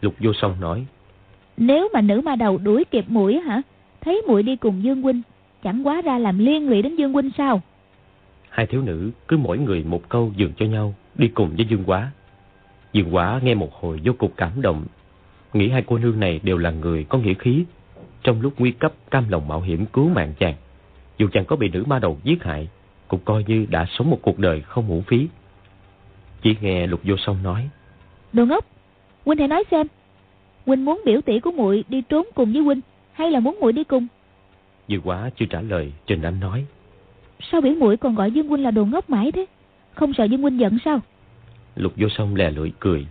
Lục vô song nói. Nếu mà nữ ma đầu đuổi kịp muội hả? Thấy muội đi cùng Dương Huynh, chẳng quá ra làm liên lụy đến Dương Huynh sao? Hai thiếu nữ cứ mỗi người một câu dường cho nhau, đi cùng với Dương Quá. Dương Quá nghe một hồi vô cùng cảm động, nghĩ hai cô nương này đều là người có nghĩa khí, trong lúc nguy cấp cam lòng mạo hiểm cứu mạng chàng. Dù chẳng có bị nữ ma đầu giết hại, cũng coi như đã sống một cuộc đời không uổng phí. Chỉ nghe Lục Vô Song nói. Đồ ngốc, Huynh hãy nói xem. Huynh muốn biểu tỷ của muội đi trốn cùng với Huynh, hay là muốn muội đi cùng? Dương quá chưa trả lời, Trình Anh nói. Sao biểu muội còn gọi Dương Huynh là đồ ngốc mãi thế? Không sợ Dương Huynh giận sao? Lục Vô Song lè lưỡi cười.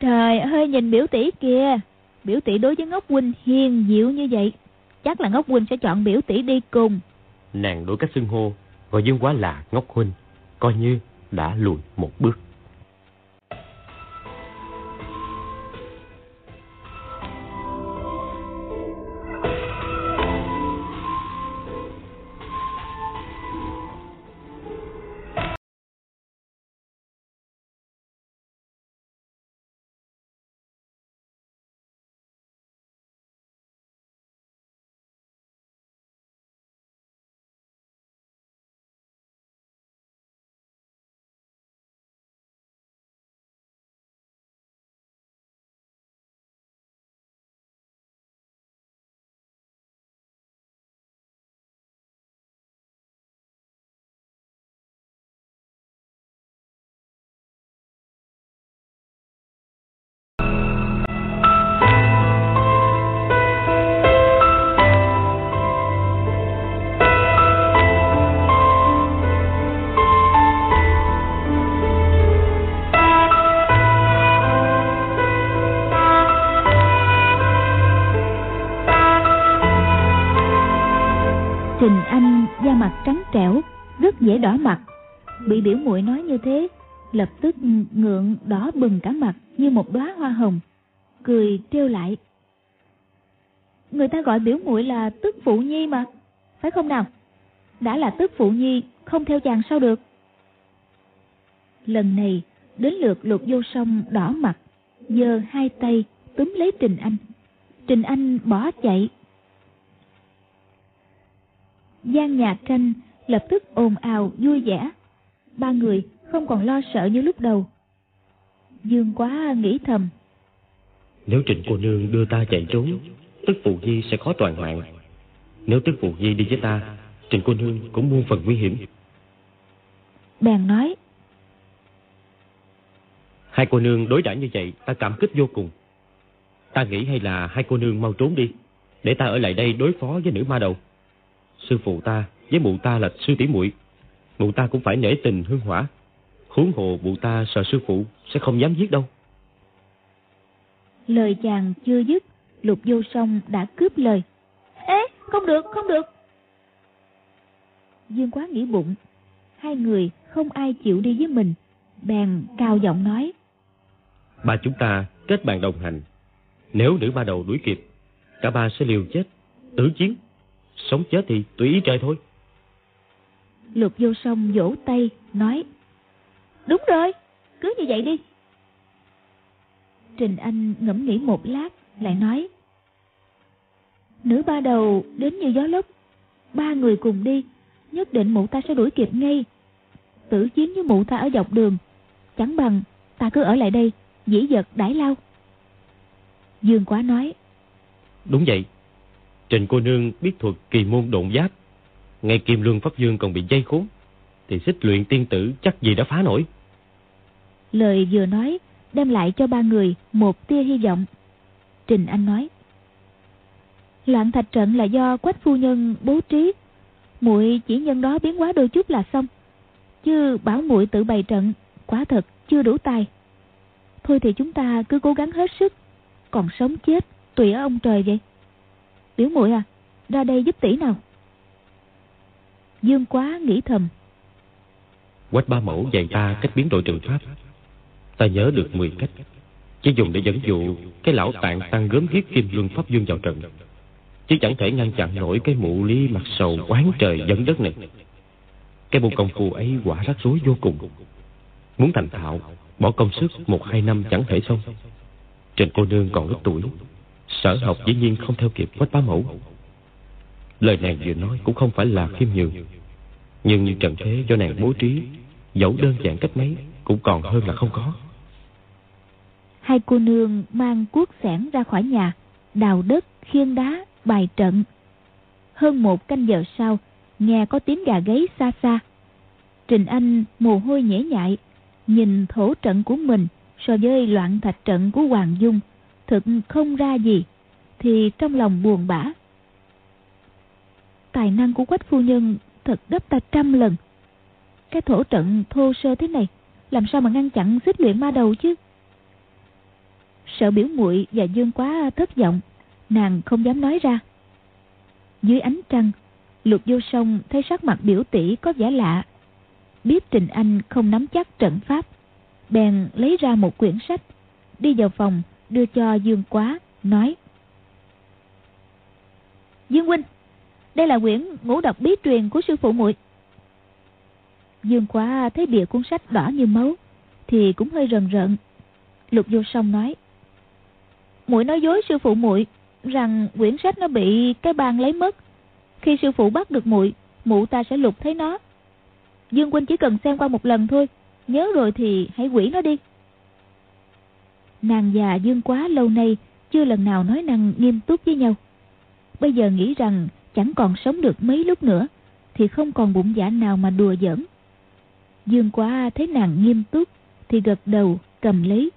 Trời ơi, nhìn biểu tỷ kìa. Biểu tỷ đối với ngốc huynh hiền dịu như vậy. Chắc là ngốc huynh sẽ chọn biểu tỷ đi cùng. Nàng đổi cách xưng hô, gọi Dương quá là ngốc huynh, coi như đã lùi một bước. Đỏ mặt. Bị biểu muội nói như thế, lập tức ngượng đỏ bừng cả mặt như một đóa hoa hồng, cười trêu lại. Người ta gọi biểu muội là tức phụ nhi mà, phải không nào? Đã là tức phụ nhi, không theo chàng sao được? Lần này, đến lượt lục vô song đỏ mặt, giơ hai tay túm lấy trình anh. Trình anh bỏ chạy. Gian nhà tranh lập tức ồn ào vui vẻ. Ba người không còn lo sợ như lúc đầu. Dương quá nghĩ thầm. Nếu Trịnh cô nương đưa ta chạy trốn, tức phụ nhi sẽ khó toàn mạng. Nếu tức phụ nhi đi với ta, Trịnh cô nương cũng muôn phần nguy hiểm. Bèn nói. Hai cô nương đối đãi như vậy, ta cảm kích vô cùng. Ta nghĩ hay là hai cô nương mau trốn đi, để ta ở lại đây đối phó với nữ ma đầu. Sư phụ ta với mụ ta là sư tỷ muội mụ ta cũng phải nể tình hương hỏa. Huống hồ mụ ta sợ sư phụ sẽ không dám giết đâu. Lời chàng chưa dứt lục vô song đã cướp lời. Ế không được không được. Dương quá nghĩ bụng. Hai người không ai chịu đi với mình. Bèn cao giọng nói. Ba chúng ta kết bạn đồng hành. Nếu nữ ba đầu đuổi kịp cả ba sẽ liều chết tử chiến. Sống chết thì tùy ý trời thôi Lục vô song vỗ tay, nói Đúng rồi, cứ như vậy đi. Trình Anh ngẫm nghĩ một lát, lại nói Nữ ba đầu đến như gió lốc, ba người cùng đi, nhất định mụ ta sẽ đuổi kịp ngay. Tử chiến với mụ ta ở dọc đường, chẳng bằng ta cứ ở lại đây, dĩ vật đãi lao. Dương Quá nói Đúng vậy, Trình cô nương biết thuật kỳ môn độn giáp ngay Kim Lương Pháp Dương còn bị dây khốn, Thì xích luyện tiên tử chắc gì đã phá nổi. Lời vừa nói, Đem lại cho ba người một tia hy vọng. Trình Anh nói, Loạn thạch trận là do quách phu nhân bố trí. Muội chỉ nhân đó biến hóa đôi chút là xong. Chứ bảo muội tự bày trận quá thật chưa đủ tài. Thôi thì chúng ta cứ cố gắng hết sức, Còn sống chết Tùy ở ông trời vậy. Biểu muội à Ra đây giúp tỷ nào. Dương quá nghĩ thầm. Quách ba mẫu dạy ta cách biến đổi trường pháp. Ta nhớ được 10 cách. Chỉ dùng để dẫn dụ cái lão tạng tăng gớm hiếp kim luân pháp dương vào trận. Chứ chẳng thể ngăn chặn nổi cái mụ ly mặt sầu quán trời dẫn đất này. Cái bộ công phu ấy quả rắc rối vô cùng. Muốn thành thạo, bỏ công sức một hai năm chẳng thể xong. Trình cô nương còn ít tuổi, sở học dĩ nhiên không theo kịp quách bá mẫu. Lời nàng vừa nói cũng không phải là khiêm nhường Nhưng như trần thế do nàng bố trí Dẫu đơn giản cách mấy Cũng còn hơn là không có Hai cô nương mang cuốc sẻn ra khỏi nhà Đào đất, khiên đá, bài trận Hơn một canh giờ sau nghe có tiếng gà gáy xa xa. Trình Anh mồ hôi nhễ nhại, nhìn thổ trận của mình so với loạn thạch trận của Hoàng Dung, thực không ra gì, thì trong lòng buồn bã. Tài năng của quách phu nhân thật gấp ta trăm lần. Cái thổ trận thô sơ thế này, làm sao mà ngăn chặn xích luyện ma đầu chứ? Sợ biểu muội và dương quá thất vọng, nàng không dám nói ra. Dưới ánh trăng, lục vô sông thấy sắc mặt biểu tỷ có vẻ lạ. Biết Trình Anh không nắm chắc trận pháp, bèn lấy ra một quyển sách, đi vào phòng đưa cho Dương Quá, nói. Dương Huynh, đây là quyển ngũ độc bí truyền của sư phụ muội. Dương Quá thấy bìa cuốn sách đỏ như máu, thì cũng hơi rần rợn. Lục vô song nói. muội nói dối sư phụ muội rằng quyển sách nó bị cái bàn lấy mất. Khi sư phụ bắt được muội, mụ ta sẽ lục thấy nó. Dương huynh chỉ cần xem qua một lần thôi, nhớ rồi thì hãy quỷ nó đi. Nàng già Dương quá lâu nay chưa lần nào nói năng nghiêm túc với nhau. Bây giờ nghĩ rằng chẳng còn sống được mấy lúc nữa, thì không còn bụng dạ nào mà đùa giỡn. Dương quá thấy nàng nghiêm túc, thì gật đầu cầm lấy.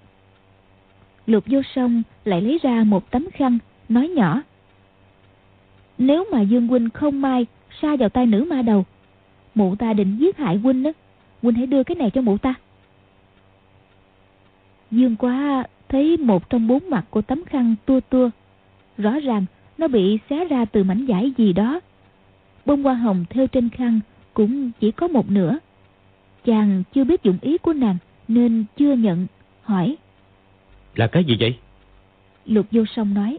Lục vô song lại lấy ra một tấm khăn, nói nhỏ. Nếu mà Dương Huynh không may sa vào tay nữ ma đầu, mụ ta định giết hại Huynh đó. Huynh hãy đưa cái này cho mụ ta. Dương quá thấy một trong bốn mặt của tấm khăn tua tua. Rõ ràng nó bị xé ra từ mảnh vải gì đó. Bông hoa hồng theo trên khăn cũng chỉ có một nửa. Chàng chưa biết dụng ý của nàng nên chưa nhận, hỏi. Là cái gì vậy? Lục vô song nói.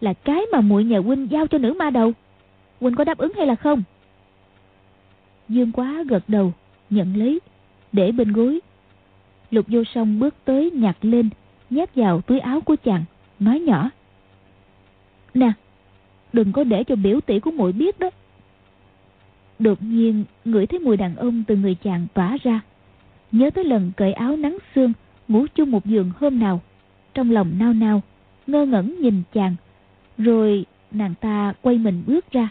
Là cái mà muội nhà huynh giao cho nữ ma đầu. Huynh có đáp ứng hay là không? Dương quá gật đầu, nhận lấy, để bên gối. Lục vô song bước tới nhặt lên, nhét vào túi áo của chàng, nói nhỏ. Nè, đừng có để cho biểu tỷ của muội biết đó. Đột nhiên, ngửi thấy mùi đàn ông từ người chàng tỏa ra. Nhớ tới lần cởi áo nắng xương, ngủ chung một giường hôm nào. Trong lòng nao nao, ngơ ngẩn nhìn chàng. Rồi nàng ta quay mình bước ra.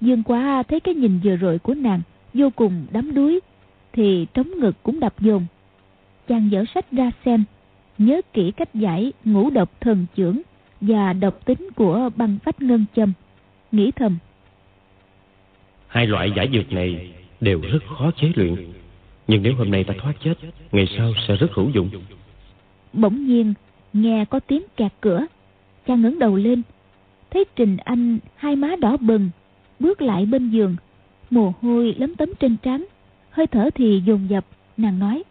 Dương quá thấy cái nhìn vừa rồi của nàng vô cùng đắm đuối, thì trống ngực cũng đập dồn. Chàng dở sách ra xem, nhớ kỹ cách giải ngũ độc thần trưởng và độc tính của băng phách ngân châm. Nghĩ thầm. Hai loại giải dược này đều rất khó chế luyện. Nhưng nếu hôm nay ta thoát chết, ngày sau sẽ rất hữu dụng. Bỗng nhiên, nghe có tiếng kẹt cửa. Chàng ngẩng đầu lên, thấy Trình Anh hai má đỏ bừng, bước lại bên giường, mồ hôi lấm tấm trên trán, hơi thở thì dồn dập, nàng nói.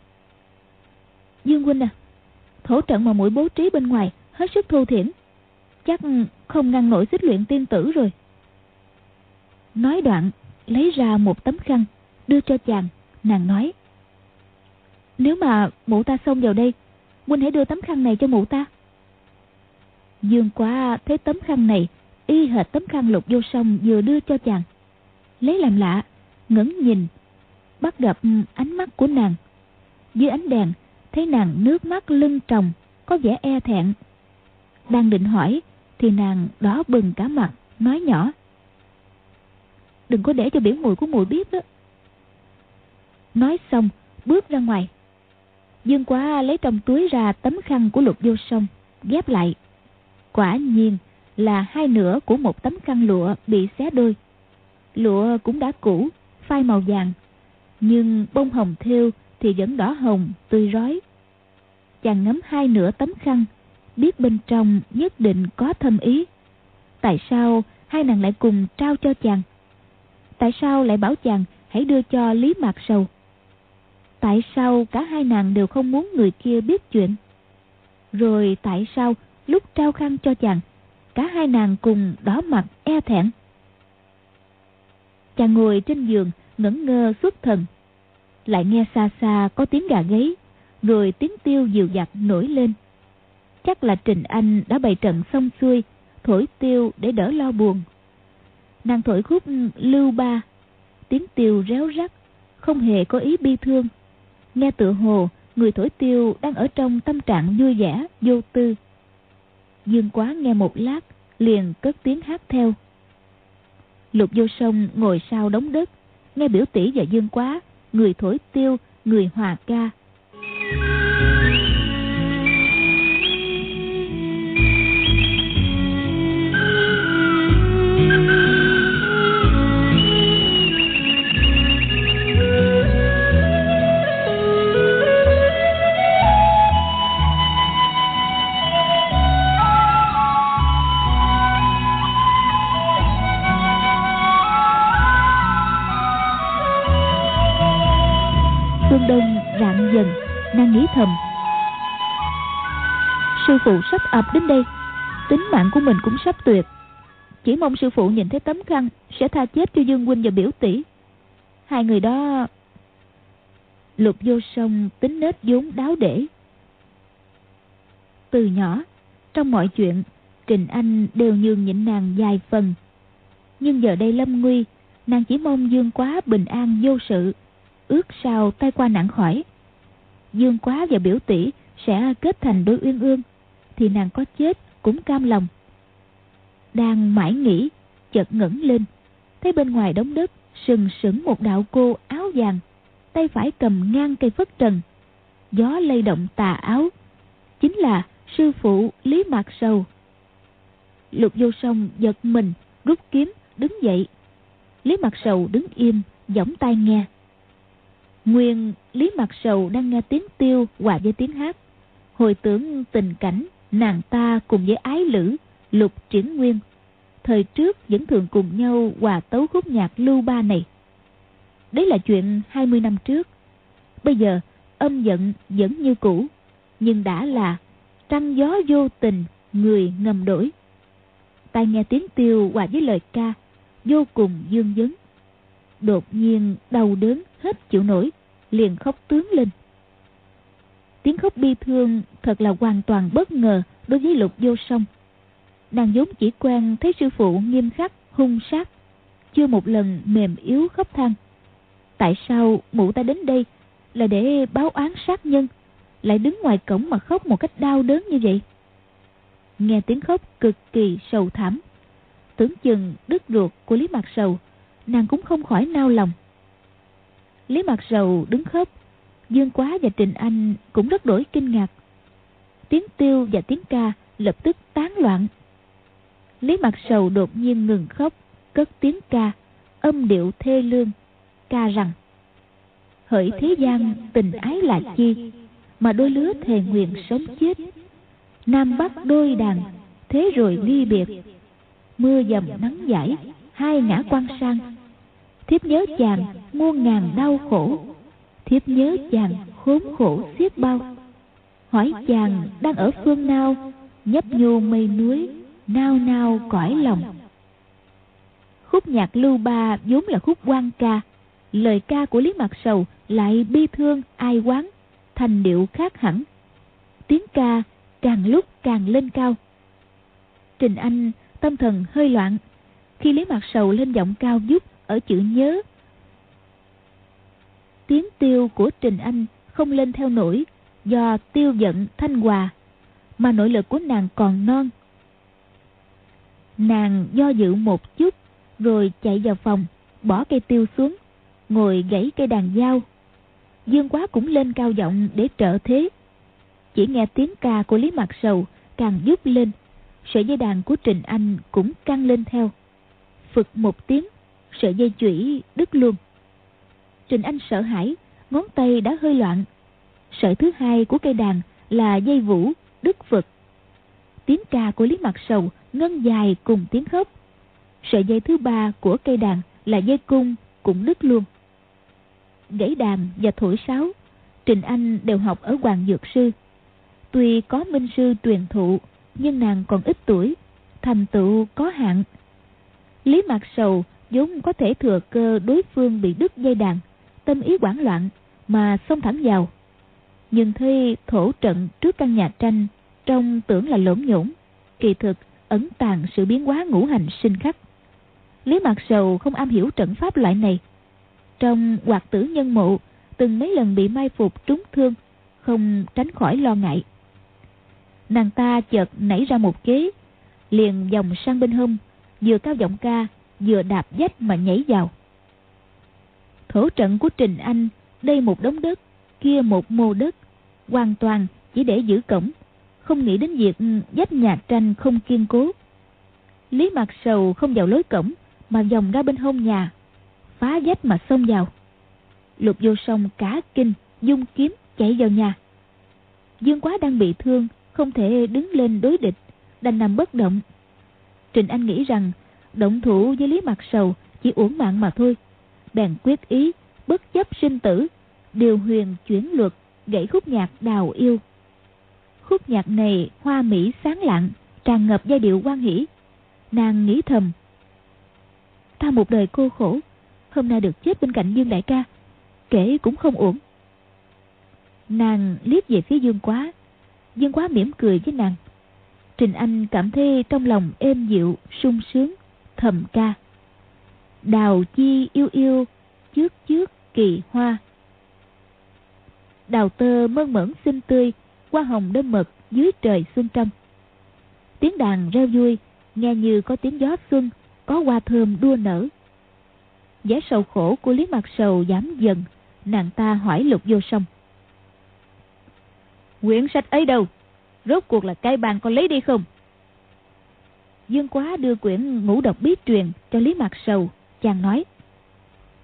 Dương huynh à, thổ trận mà mũi bố trí bên ngoài hết sức thu thiển, chắc không ngăn nổi xích luyện tiên tử rồi. Nói đoạn, lấy ra một tấm khăn, đưa cho chàng, nàng nói. Nếu mà mụ ta xông vào đây, huynh hãy đưa tấm khăn này cho mụ ta. Dương quá thấy tấm khăn này y hệt tấm khăn lục vô sông vừa đưa cho chàng. Lấy làm lạ, ngẩng nhìn, bắt gặp ánh mắt của nàng. Dưới ánh đèn, thấy nàng nước mắt lưng tròng, có vẻ e thẹn. Đang định hỏi, thì nàng đỏ bừng cả mặt, nói nhỏ. Đừng có để cho biểu mùi của mùi biết đó. Nói xong, bước ra ngoài. Dương quá lấy trong túi ra tấm khăn của lục vô sông, ghép lại. Quả nhiên, là hai nửa của một tấm khăn lụa bị xé đôi. Lụa cũng đã cũ, phai màu vàng, nhưng bông hồng thêu thì vẫn đỏ hồng, tươi rói. Chàng ngắm hai nửa tấm khăn, biết bên trong nhất định có thâm ý. Tại sao hai nàng lại cùng trao cho chàng? Tại sao lại bảo chàng hãy đưa cho Lý Mạc Sầu? Tại sao cả hai nàng đều không muốn người kia biết chuyện? Rồi tại sao lúc trao khăn cho chàng cả hai nàng cùng đỏ mặt e thẹn. Chàng ngồi trên giường ngẩn ngơ xuất thần, lại nghe xa xa có tiếng gà gáy, rồi tiếng tiêu dịu dặt nổi lên. Chắc là Trình Anh đã bày trận xong xuôi, thổi tiêu để đỡ lo buồn. Nàng thổi khúc lưu ba, tiếng tiêu réo rắt, không hề có ý bi thương. Nghe tựa hồ, người thổi tiêu đang ở trong tâm trạng vui vẻ, vô tư. Dương quá nghe một lát, liền cất tiếng hát theo. Lục vô sông ngồi sau đống đất, nghe biểu tỷ và dương quá, người thổi tiêu, người hòa ca. thầm. Sư phụ sắp ập đến đây. Tính mạng của mình cũng sắp tuyệt. Chỉ mong sư phụ nhìn thấy tấm khăn Sẽ tha chết cho Dương Huynh và biểu tỷ. Hai người đó Lục vô sông tính nết vốn đáo để. Từ nhỏ, Trong mọi chuyện, Trình Anh đều nhường nhịn nàng vài phần. Nhưng giờ đây lâm nguy, Nàng chỉ mong Dương quá bình an vô sự, Ước sao tay qua nạn khỏi. Dương Quá và biểu tỷ sẽ kết thành đôi uyên ương, thì nàng có chết cũng cam lòng. Đang mãi nghĩ, chợt ngẩng lên, thấy bên ngoài đống đất sừng sững một đạo cô áo vàng, tay phải cầm ngang cây phất trần. Gió lay động tà áo, chính là sư phụ Lý Mạc Sầu. Lục vô song giật mình, rút kiếm, đứng dậy. Lý Mạc Sầu đứng im, giỏng tai nghe. Nguyên Lý Mặt Sầu đang nghe tiếng tiêu hòa với tiếng hát. Hồi tưởng tình cảnh nàng ta cùng với ái lữ, lục triển nguyên. Thời trước vẫn thường cùng nhau hòa tấu khúc nhạc lưu ba này. Đấy là chuyện 20 năm trước. Bây giờ âm giận vẫn như cũ, nhưng đã là trăng gió vô tình, người ngầm đổi. Tai nghe tiếng tiêu hòa với lời ca, vô cùng dương dấn. Đột nhiên đau đớn hết chịu nổi, liền khóc tướng lên. Tiếng khóc bi thương thật là hoàn toàn bất ngờ đối với lục vô song. Nàng vốn chỉ quen thấy sư phụ nghiêm khắc, hung sát, chưa một lần mềm yếu khóc than. Tại sao mụ ta đến đây là để báo án sát nhân, lại đứng ngoài cổng mà khóc một cách đau đớn như vậy? Nghe tiếng khóc cực kỳ sầu thảm. Tưởng chừng đứt ruột của lý mạc sầu nàng cũng không khỏi nao lòng. Lý Mặt Sầu đứng khóc Dương Quá và Trình Anh cũng rất đổi kinh ngạc. Tiếng tiêu và tiếng ca lập tức tán loạn. Lý Mặt Sầu đột nhiên ngừng khóc Cất tiếng ca, Âm điệu thê lương, Ca rằng, Hỡi thế gian, tình ái là chi, Mà đôi lứa thề nguyện sống chết. Nam Bắc đôi đàn, Thế rồi ly biệt. Mưa dầm nắng giải, Hai ngã quan sang thiếp nhớ chàng muôn ngàn đau khổ. Thiếp nhớ chàng khốn khổ xiết bao. Hỏi chàng đang ở phương nào, nhấp nhô mây núi nao nao cõi lòng. Khúc nhạc lưu ba vốn là khúc quan ca. Lời ca của lý mặt sầu lại bi thương, ai quán, thành điệu khác hẳn. Tiếng ca càng lúc càng lên cao. Trình anh tâm thần hơi loạn. Khi lý mặt sầu lên giọng cao giúp ở chữ nhớ. Tiếng tiêu của trình anh không lên theo nổi do tiêu giận thanh hòa, mà nội lực của nàng còn non. Nàng do dự một chút rồi chạy vào phòng, bỏ cây tiêu xuống, ngồi gãy cây đàn dao. Dương quá cũng lên cao giọng để trợ thế. Chỉ nghe tiếng ca của lý mặt sầu càng dút lên, sợi dây đàn của trình anh cũng căng lên theo. Phực một tiếng sợi dây chủy đứt luôn. Trình anh sợ hãi, ngón tay đã hơi loạn. Sợi thứ hai của cây đàn là dây vũ, đứt vật. tiếng ca của lý mặt sầu ngân dài cùng tiếng khóc. Sợi dây thứ ba của cây đàn là dây cung cũng đứt luôn. Gãy đàn và thổi sáo, trình anh đều học ở hoàng dược sư. Tuy có minh sư truyền thụ, nhưng nàng còn ít tuổi, thành tựu có hạn. Lý mặt sầu vốn có thể thừa cơ đối phương bị đứt dây đàn, tâm ý hoảng loạn mà xông thẳng vào. Nhưng thấy thổ trận trước căn nhà tranh trông tưởng là lỗn nhổn kỳ thực ẩn tàng sự biến hóa ngũ hành sinh khắc. Lý mạc sầu không am hiểu trận pháp loại này. Trong hoạt tử nhân mộ, từng mấy lần bị mai phục trúng thương, không tránh khỏi lo ngại. Nàng ta chợt nảy ra một kế, liền vòng sang bên hông, vừa cao giọng ca vừa đạp dách mà nhảy vào. Thổ trận của Trình Anh, đây một đống đất, kia một mô đất, hoàn toàn chỉ để giữ cổng, không nghĩ đến việc dách nhà tranh không kiên cố. Lý Mạc Sầu không vào lối cổng, mà vòng ra bên hông nhà, phá dách mà xông vào. Lục vô sông cá kinh, dung kiếm chạy vào nhà. Dương quá đang bị thương, không thể đứng lên đối địch, đành nằm bất động. Trình Anh nghĩ rằng động thủ với Lý Mặt Sầu chỉ uổng mạng mà thôi. Bèn quyết ý, bất chấp sinh tử, điều huyền chuyển luật, gãy khúc nhạc đào yêu. Khúc nhạc này hoa mỹ sáng lạng, tràn ngập giai điệu quan hỷ. Nàng nghĩ thầm. Ta một đời cô khổ, hôm nay được chết bên cạnh Dương Đại ca, kể cũng không uổng. Nàng liếc về phía Dương Quá, Dương Quá mỉm cười với nàng. Trình Anh cảm thấy trong lòng êm dịu, sung sướng, thầm ca. Đào chi yêu yêu, trước trước kỳ hoa. Đào tơ mơn mởn xinh tươi, hoa hồng đơm mật dưới trời xuân trăm. Tiếng đàn reo vui, nghe như có tiếng gió xuân, có hoa thơm đua nở. Vẻ sầu khổ của Lý Mặt Sầu giảm dần, nàng ta hỏi lục vô sông. Quyển sách ấy đâu? Rốt cuộc là cái bàn con lấy đi không? Dương Quá đưa quyển ngũ độc bí truyền cho Lý Mạc Sầu. Chàng nói.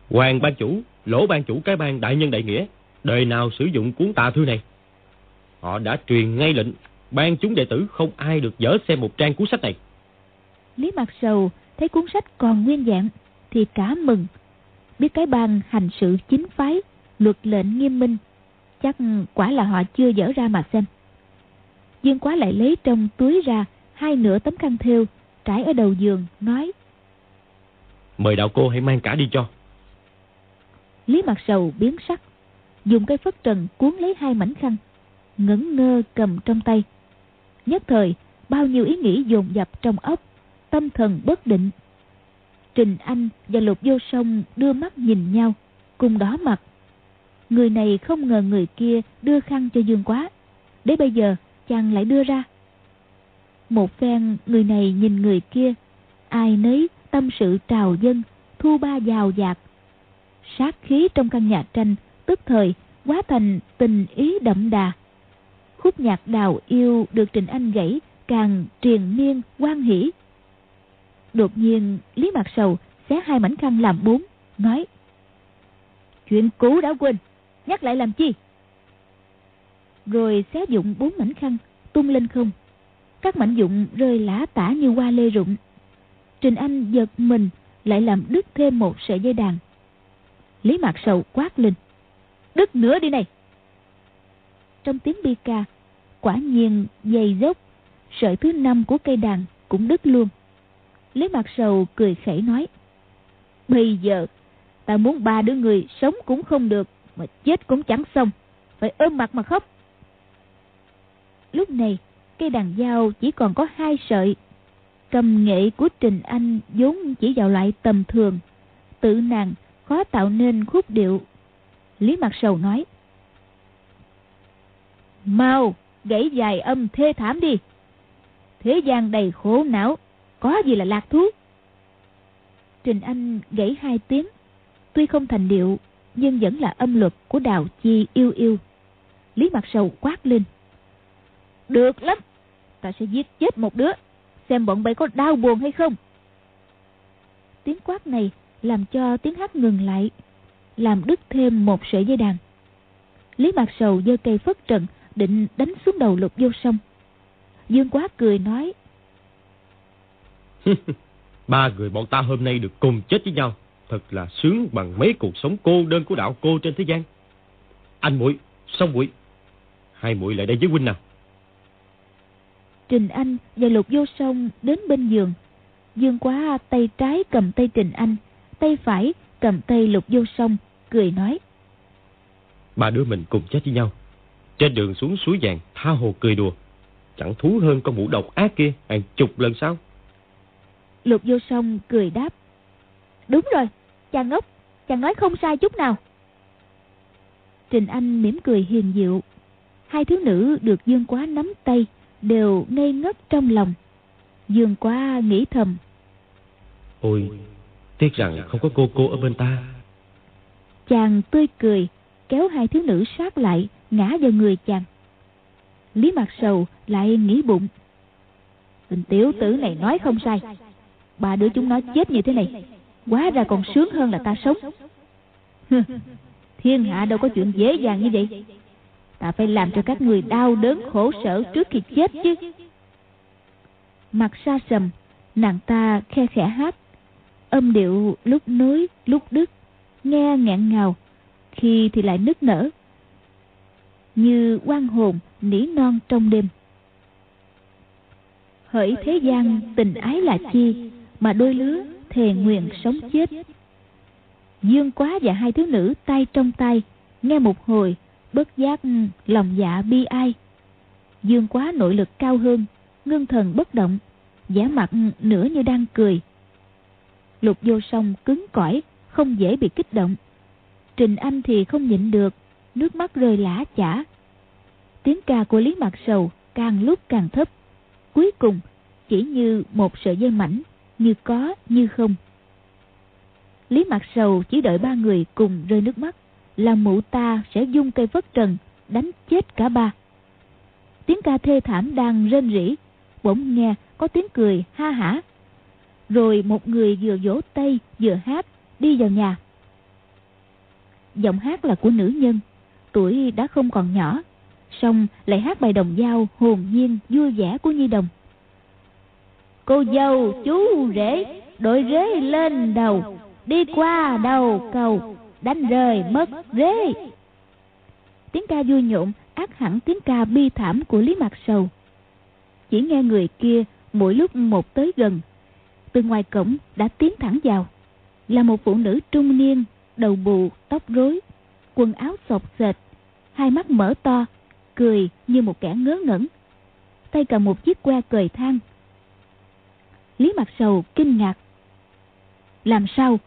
Hoàng ban chủ, lỗ ban chủ cái ban đại nhân đại nghĩa. Đời nào sử dụng cuốn tà thư này? Họ đã truyền ngay lệnh. Ban chúng đệ tử không ai được dở xem một trang cuốn sách này. Lý Mạc Sầu thấy cuốn sách còn nguyên dạng thì cả mừng. Biết cái ban hành sự chính phái, luật lệnh nghiêm minh. Chắc quả là họ chưa dở ra mà xem. Dương Quá lại lấy trong túi ra hai nửa tấm khăn thêu trải ở đầu giường, nói Mời đạo cô hãy mang cả đi cho. Lý mặt sầu biến sắc, dùng cây phất trần cuốn lấy hai mảnh khăn, ngẩn ngơ cầm trong tay. Nhất thời, bao nhiêu ý nghĩ dồn dập trong óc, tâm thần bất định. Trình Anh và Lục Vô Sông đưa mắt nhìn nhau, cùng đó mặt. Người này không ngờ người kia đưa khăn cho Dương Quá. Để bây giờ chàng lại đưa ra. Một phen người này nhìn người kia, ai nấy tâm sự trào dân, thu ba giàu dạt. Sát khí trong căn nhà tranh tức thời quá thành tình ý đậm đà. Khúc nhạc đào yêu được Trình Anh gãy càng triền miên quan hỷ. Đột nhiên Lý mặt Sầu xé hai mảnh khăn làm bốn, nói Chuyện cũ đã quên, nhắc lại làm chi? Rồi xé dụng bốn mảnh khăn, tung lên không. Các mảnh dụng rơi lã tả như hoa lê rụng. Trình Anh giật mình lại làm đứt thêm một sợi dây đàn. Lý Mạc Sầu quát lên. Đứt nữa đi này. Trong tiếng bi ca, quả nhiên dày dốc, sợi thứ năm của cây đàn cũng đứt luôn. Lý Mạc Sầu cười khẩy nói. Bây giờ, ta muốn ba đứa người sống cũng không được, mà chết cũng chẳng xong. Phải ôm mặt mà khóc. Lúc này, cây đàn dao chỉ còn có hai sợi. Cầm nghệ của Trình Anh vốn chỉ vào loại tầm thường. Tự nàng khó tạo nên khúc điệu. Lý Mặt Sầu nói. Mau, gãy dài âm thê thảm đi. Thế gian đầy khổ não, có gì là lạc thú. Trình Anh gãy hai tiếng, tuy không thành điệu, nhưng vẫn là âm luật của đào chi yêu yêu. Lý Mặt Sầu quát lên. Được lắm, ta sẽ giết chết một đứa, xem bọn bay có đau buồn hay không. Tiếng quát này làm cho tiếng hát ngừng lại, làm đứt thêm một sợi dây đàn. Lý Mạc Sầu giơ cây phất trần, định đánh xuống đầu lục vô sông. Dương Quá cười nói. [laughs] Ba người bọn ta hôm nay được cùng chết với nhau. Thật là sướng bằng mấy cuộc sống cô đơn của đạo cô trên thế gian. Anh muội, song muội, hai muội lại đây với huynh nào. Trình Anh và Lục Vô Sông đến bên giường. Dương Quá tay trái cầm tay Trình Anh, tay phải cầm tay Lục Vô Sông, cười nói. Ba đứa mình cùng chết với nhau. Trên đường xuống suối vàng, tha hồ cười đùa. Chẳng thú hơn con mụ độc ác kia hàng chục lần sau. Lục Vô Sông cười đáp. Đúng rồi, chàng ngốc, chàng nói không sai chút nào. Trình Anh mỉm cười hiền diệu. Hai thiếu nữ được Dương Quá nắm tay, đều ngây ngất trong lòng. Dương quá nghĩ thầm. Ôi, Tiếc rằng không có cô cô ở bên ta. Chàng tươi cười, kéo hai thiếu nữ sát lại, ngã vào người chàng. Lý Mạc Sầu lại nghĩ bụng. Tình tiểu tử này nói không sai. Ba đứa chúng nó chết như thế này, quá ra còn sướng hơn là ta sống. Thiên hạ đâu có chuyện dễ dàng như vậy. Ta phải làm cho các người đau đớn khổ sở trước khi chết chứ. Mặt xa sầm, nàng ta khe khẽ hát. Âm điệu lúc nối, lúc đứt, nghe ngạn ngào, khi thì lại nức nở. Như quan hồn nỉ non trong đêm. Hỡi thế gian tình ái là chi, mà đôi lứa thề nguyện sống chết. Dương quá và hai thiếu nữ tay trong tay, nghe một hồi, bất giác ừ, lòng dạ bi ai. Dương quá nội lực cao hơn, ngưng thần bất động, vẻ mặt ừ, nửa như đang cười. Lục vô song cứng cỏi, không dễ bị kích động. Trình Anh thì không nhịn được, nước mắt rơi lã chả. Tiếng ca của Lý Mạc Sầu càng lúc càng thấp. Cuối cùng, chỉ như một sợi dây mảnh, như có như không. Lý Mạc Sầu chỉ đợi ba người cùng rơi nước mắt, là mụ ta sẽ dung cây phất trần, đánh chết cả ba. Tiếng ca thê thảm đang rên rỉ, bỗng nghe có tiếng cười ha hả. Rồi một người vừa vỗ tay vừa hát đi vào nhà. Giọng hát là của nữ nhân, tuổi đã không còn nhỏ, song lại hát bài đồng dao hồn nhiên vui vẻ của nhi đồng. Cô dâu chú rể đội rế lên đầu đi qua đầu cầu đánh rơi, mất rế. Tiếng ca vui nhộn, ác hẳn tiếng ca bi thảm của lý mạc sầu. Chỉ nghe người kia mỗi lúc một tới gần. Từ ngoài cổng đã tiến thẳng vào. Là một phụ nữ trung niên, đầu bù, tóc rối, quần áo xộc xệch, hai mắt mở to, cười như một kẻ ngớ ngẩn. Tay cầm một chiếc que cười thang. Lý mặt sầu kinh ngạc. Làm sao?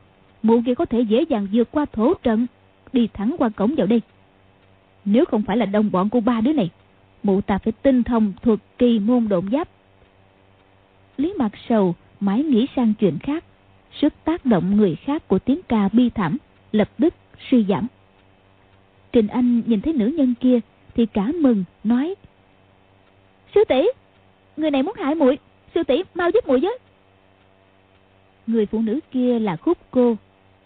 Mụ kia có thể dễ dàng vượt qua thổ trận, đi thẳng qua cổng vào đây. Nếu không phải là đồng bọn của ba đứa này, mụ ta phải tinh thông thuật kỳ môn độn giáp. Lý mặt sầu mãi nghĩ sang chuyện khác, sức tác động người khác của tiếng ca bi thảm lập tức suy giảm. Trình anh nhìn thấy nữ nhân kia thì cả mừng, nói, sư tỷ, người này muốn hại muội, sư tỷ mau giúp muội với. Người phụ nữ kia là khúc cô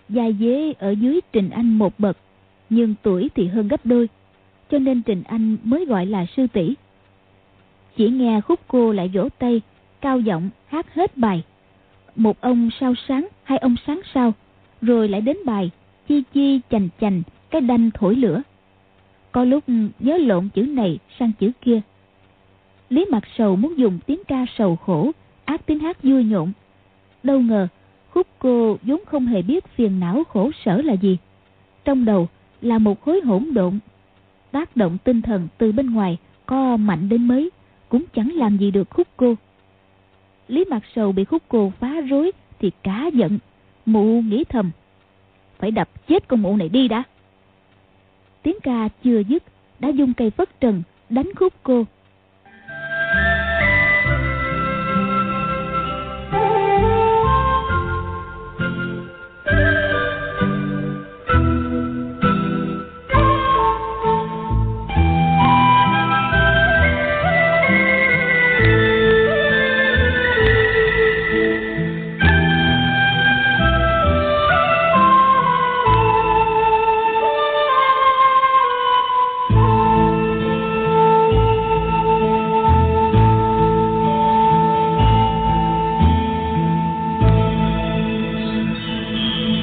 gia dế ở dưới trình anh một bậc, nhưng tuổi thì hơn gấp đôi, cho nên trình anh mới gọi là sư tỷ. Chỉ nghe khúc cô lại vỗ tay, cao giọng hát hết bài. Một ông sao sáng, hai ông sáng sao, rồi lại đến bài chi chi chành chành, cái đanh thổi lửa. Có lúc nhớ lộn chữ này sang chữ kia. Lý mặt sầu muốn dùng tiếng ca sầu khổ, ác tiếng hát vui nhộn. Đâu ngờ khúc cô vốn không hề biết phiền não khổ sở là gì. Trong đầu là một khối hỗn độn, tác động tinh thần từ bên ngoài có mạnh đến mấy cũng chẳng làm gì được khúc cô. Lý mặt sầu bị khúc cô phá rối thì cá giận, mụ nghĩ thầm, phải đập chết con mụ này đi đã. Tiếng ca chưa dứt, đã dùng cây phất trần đánh khúc cô.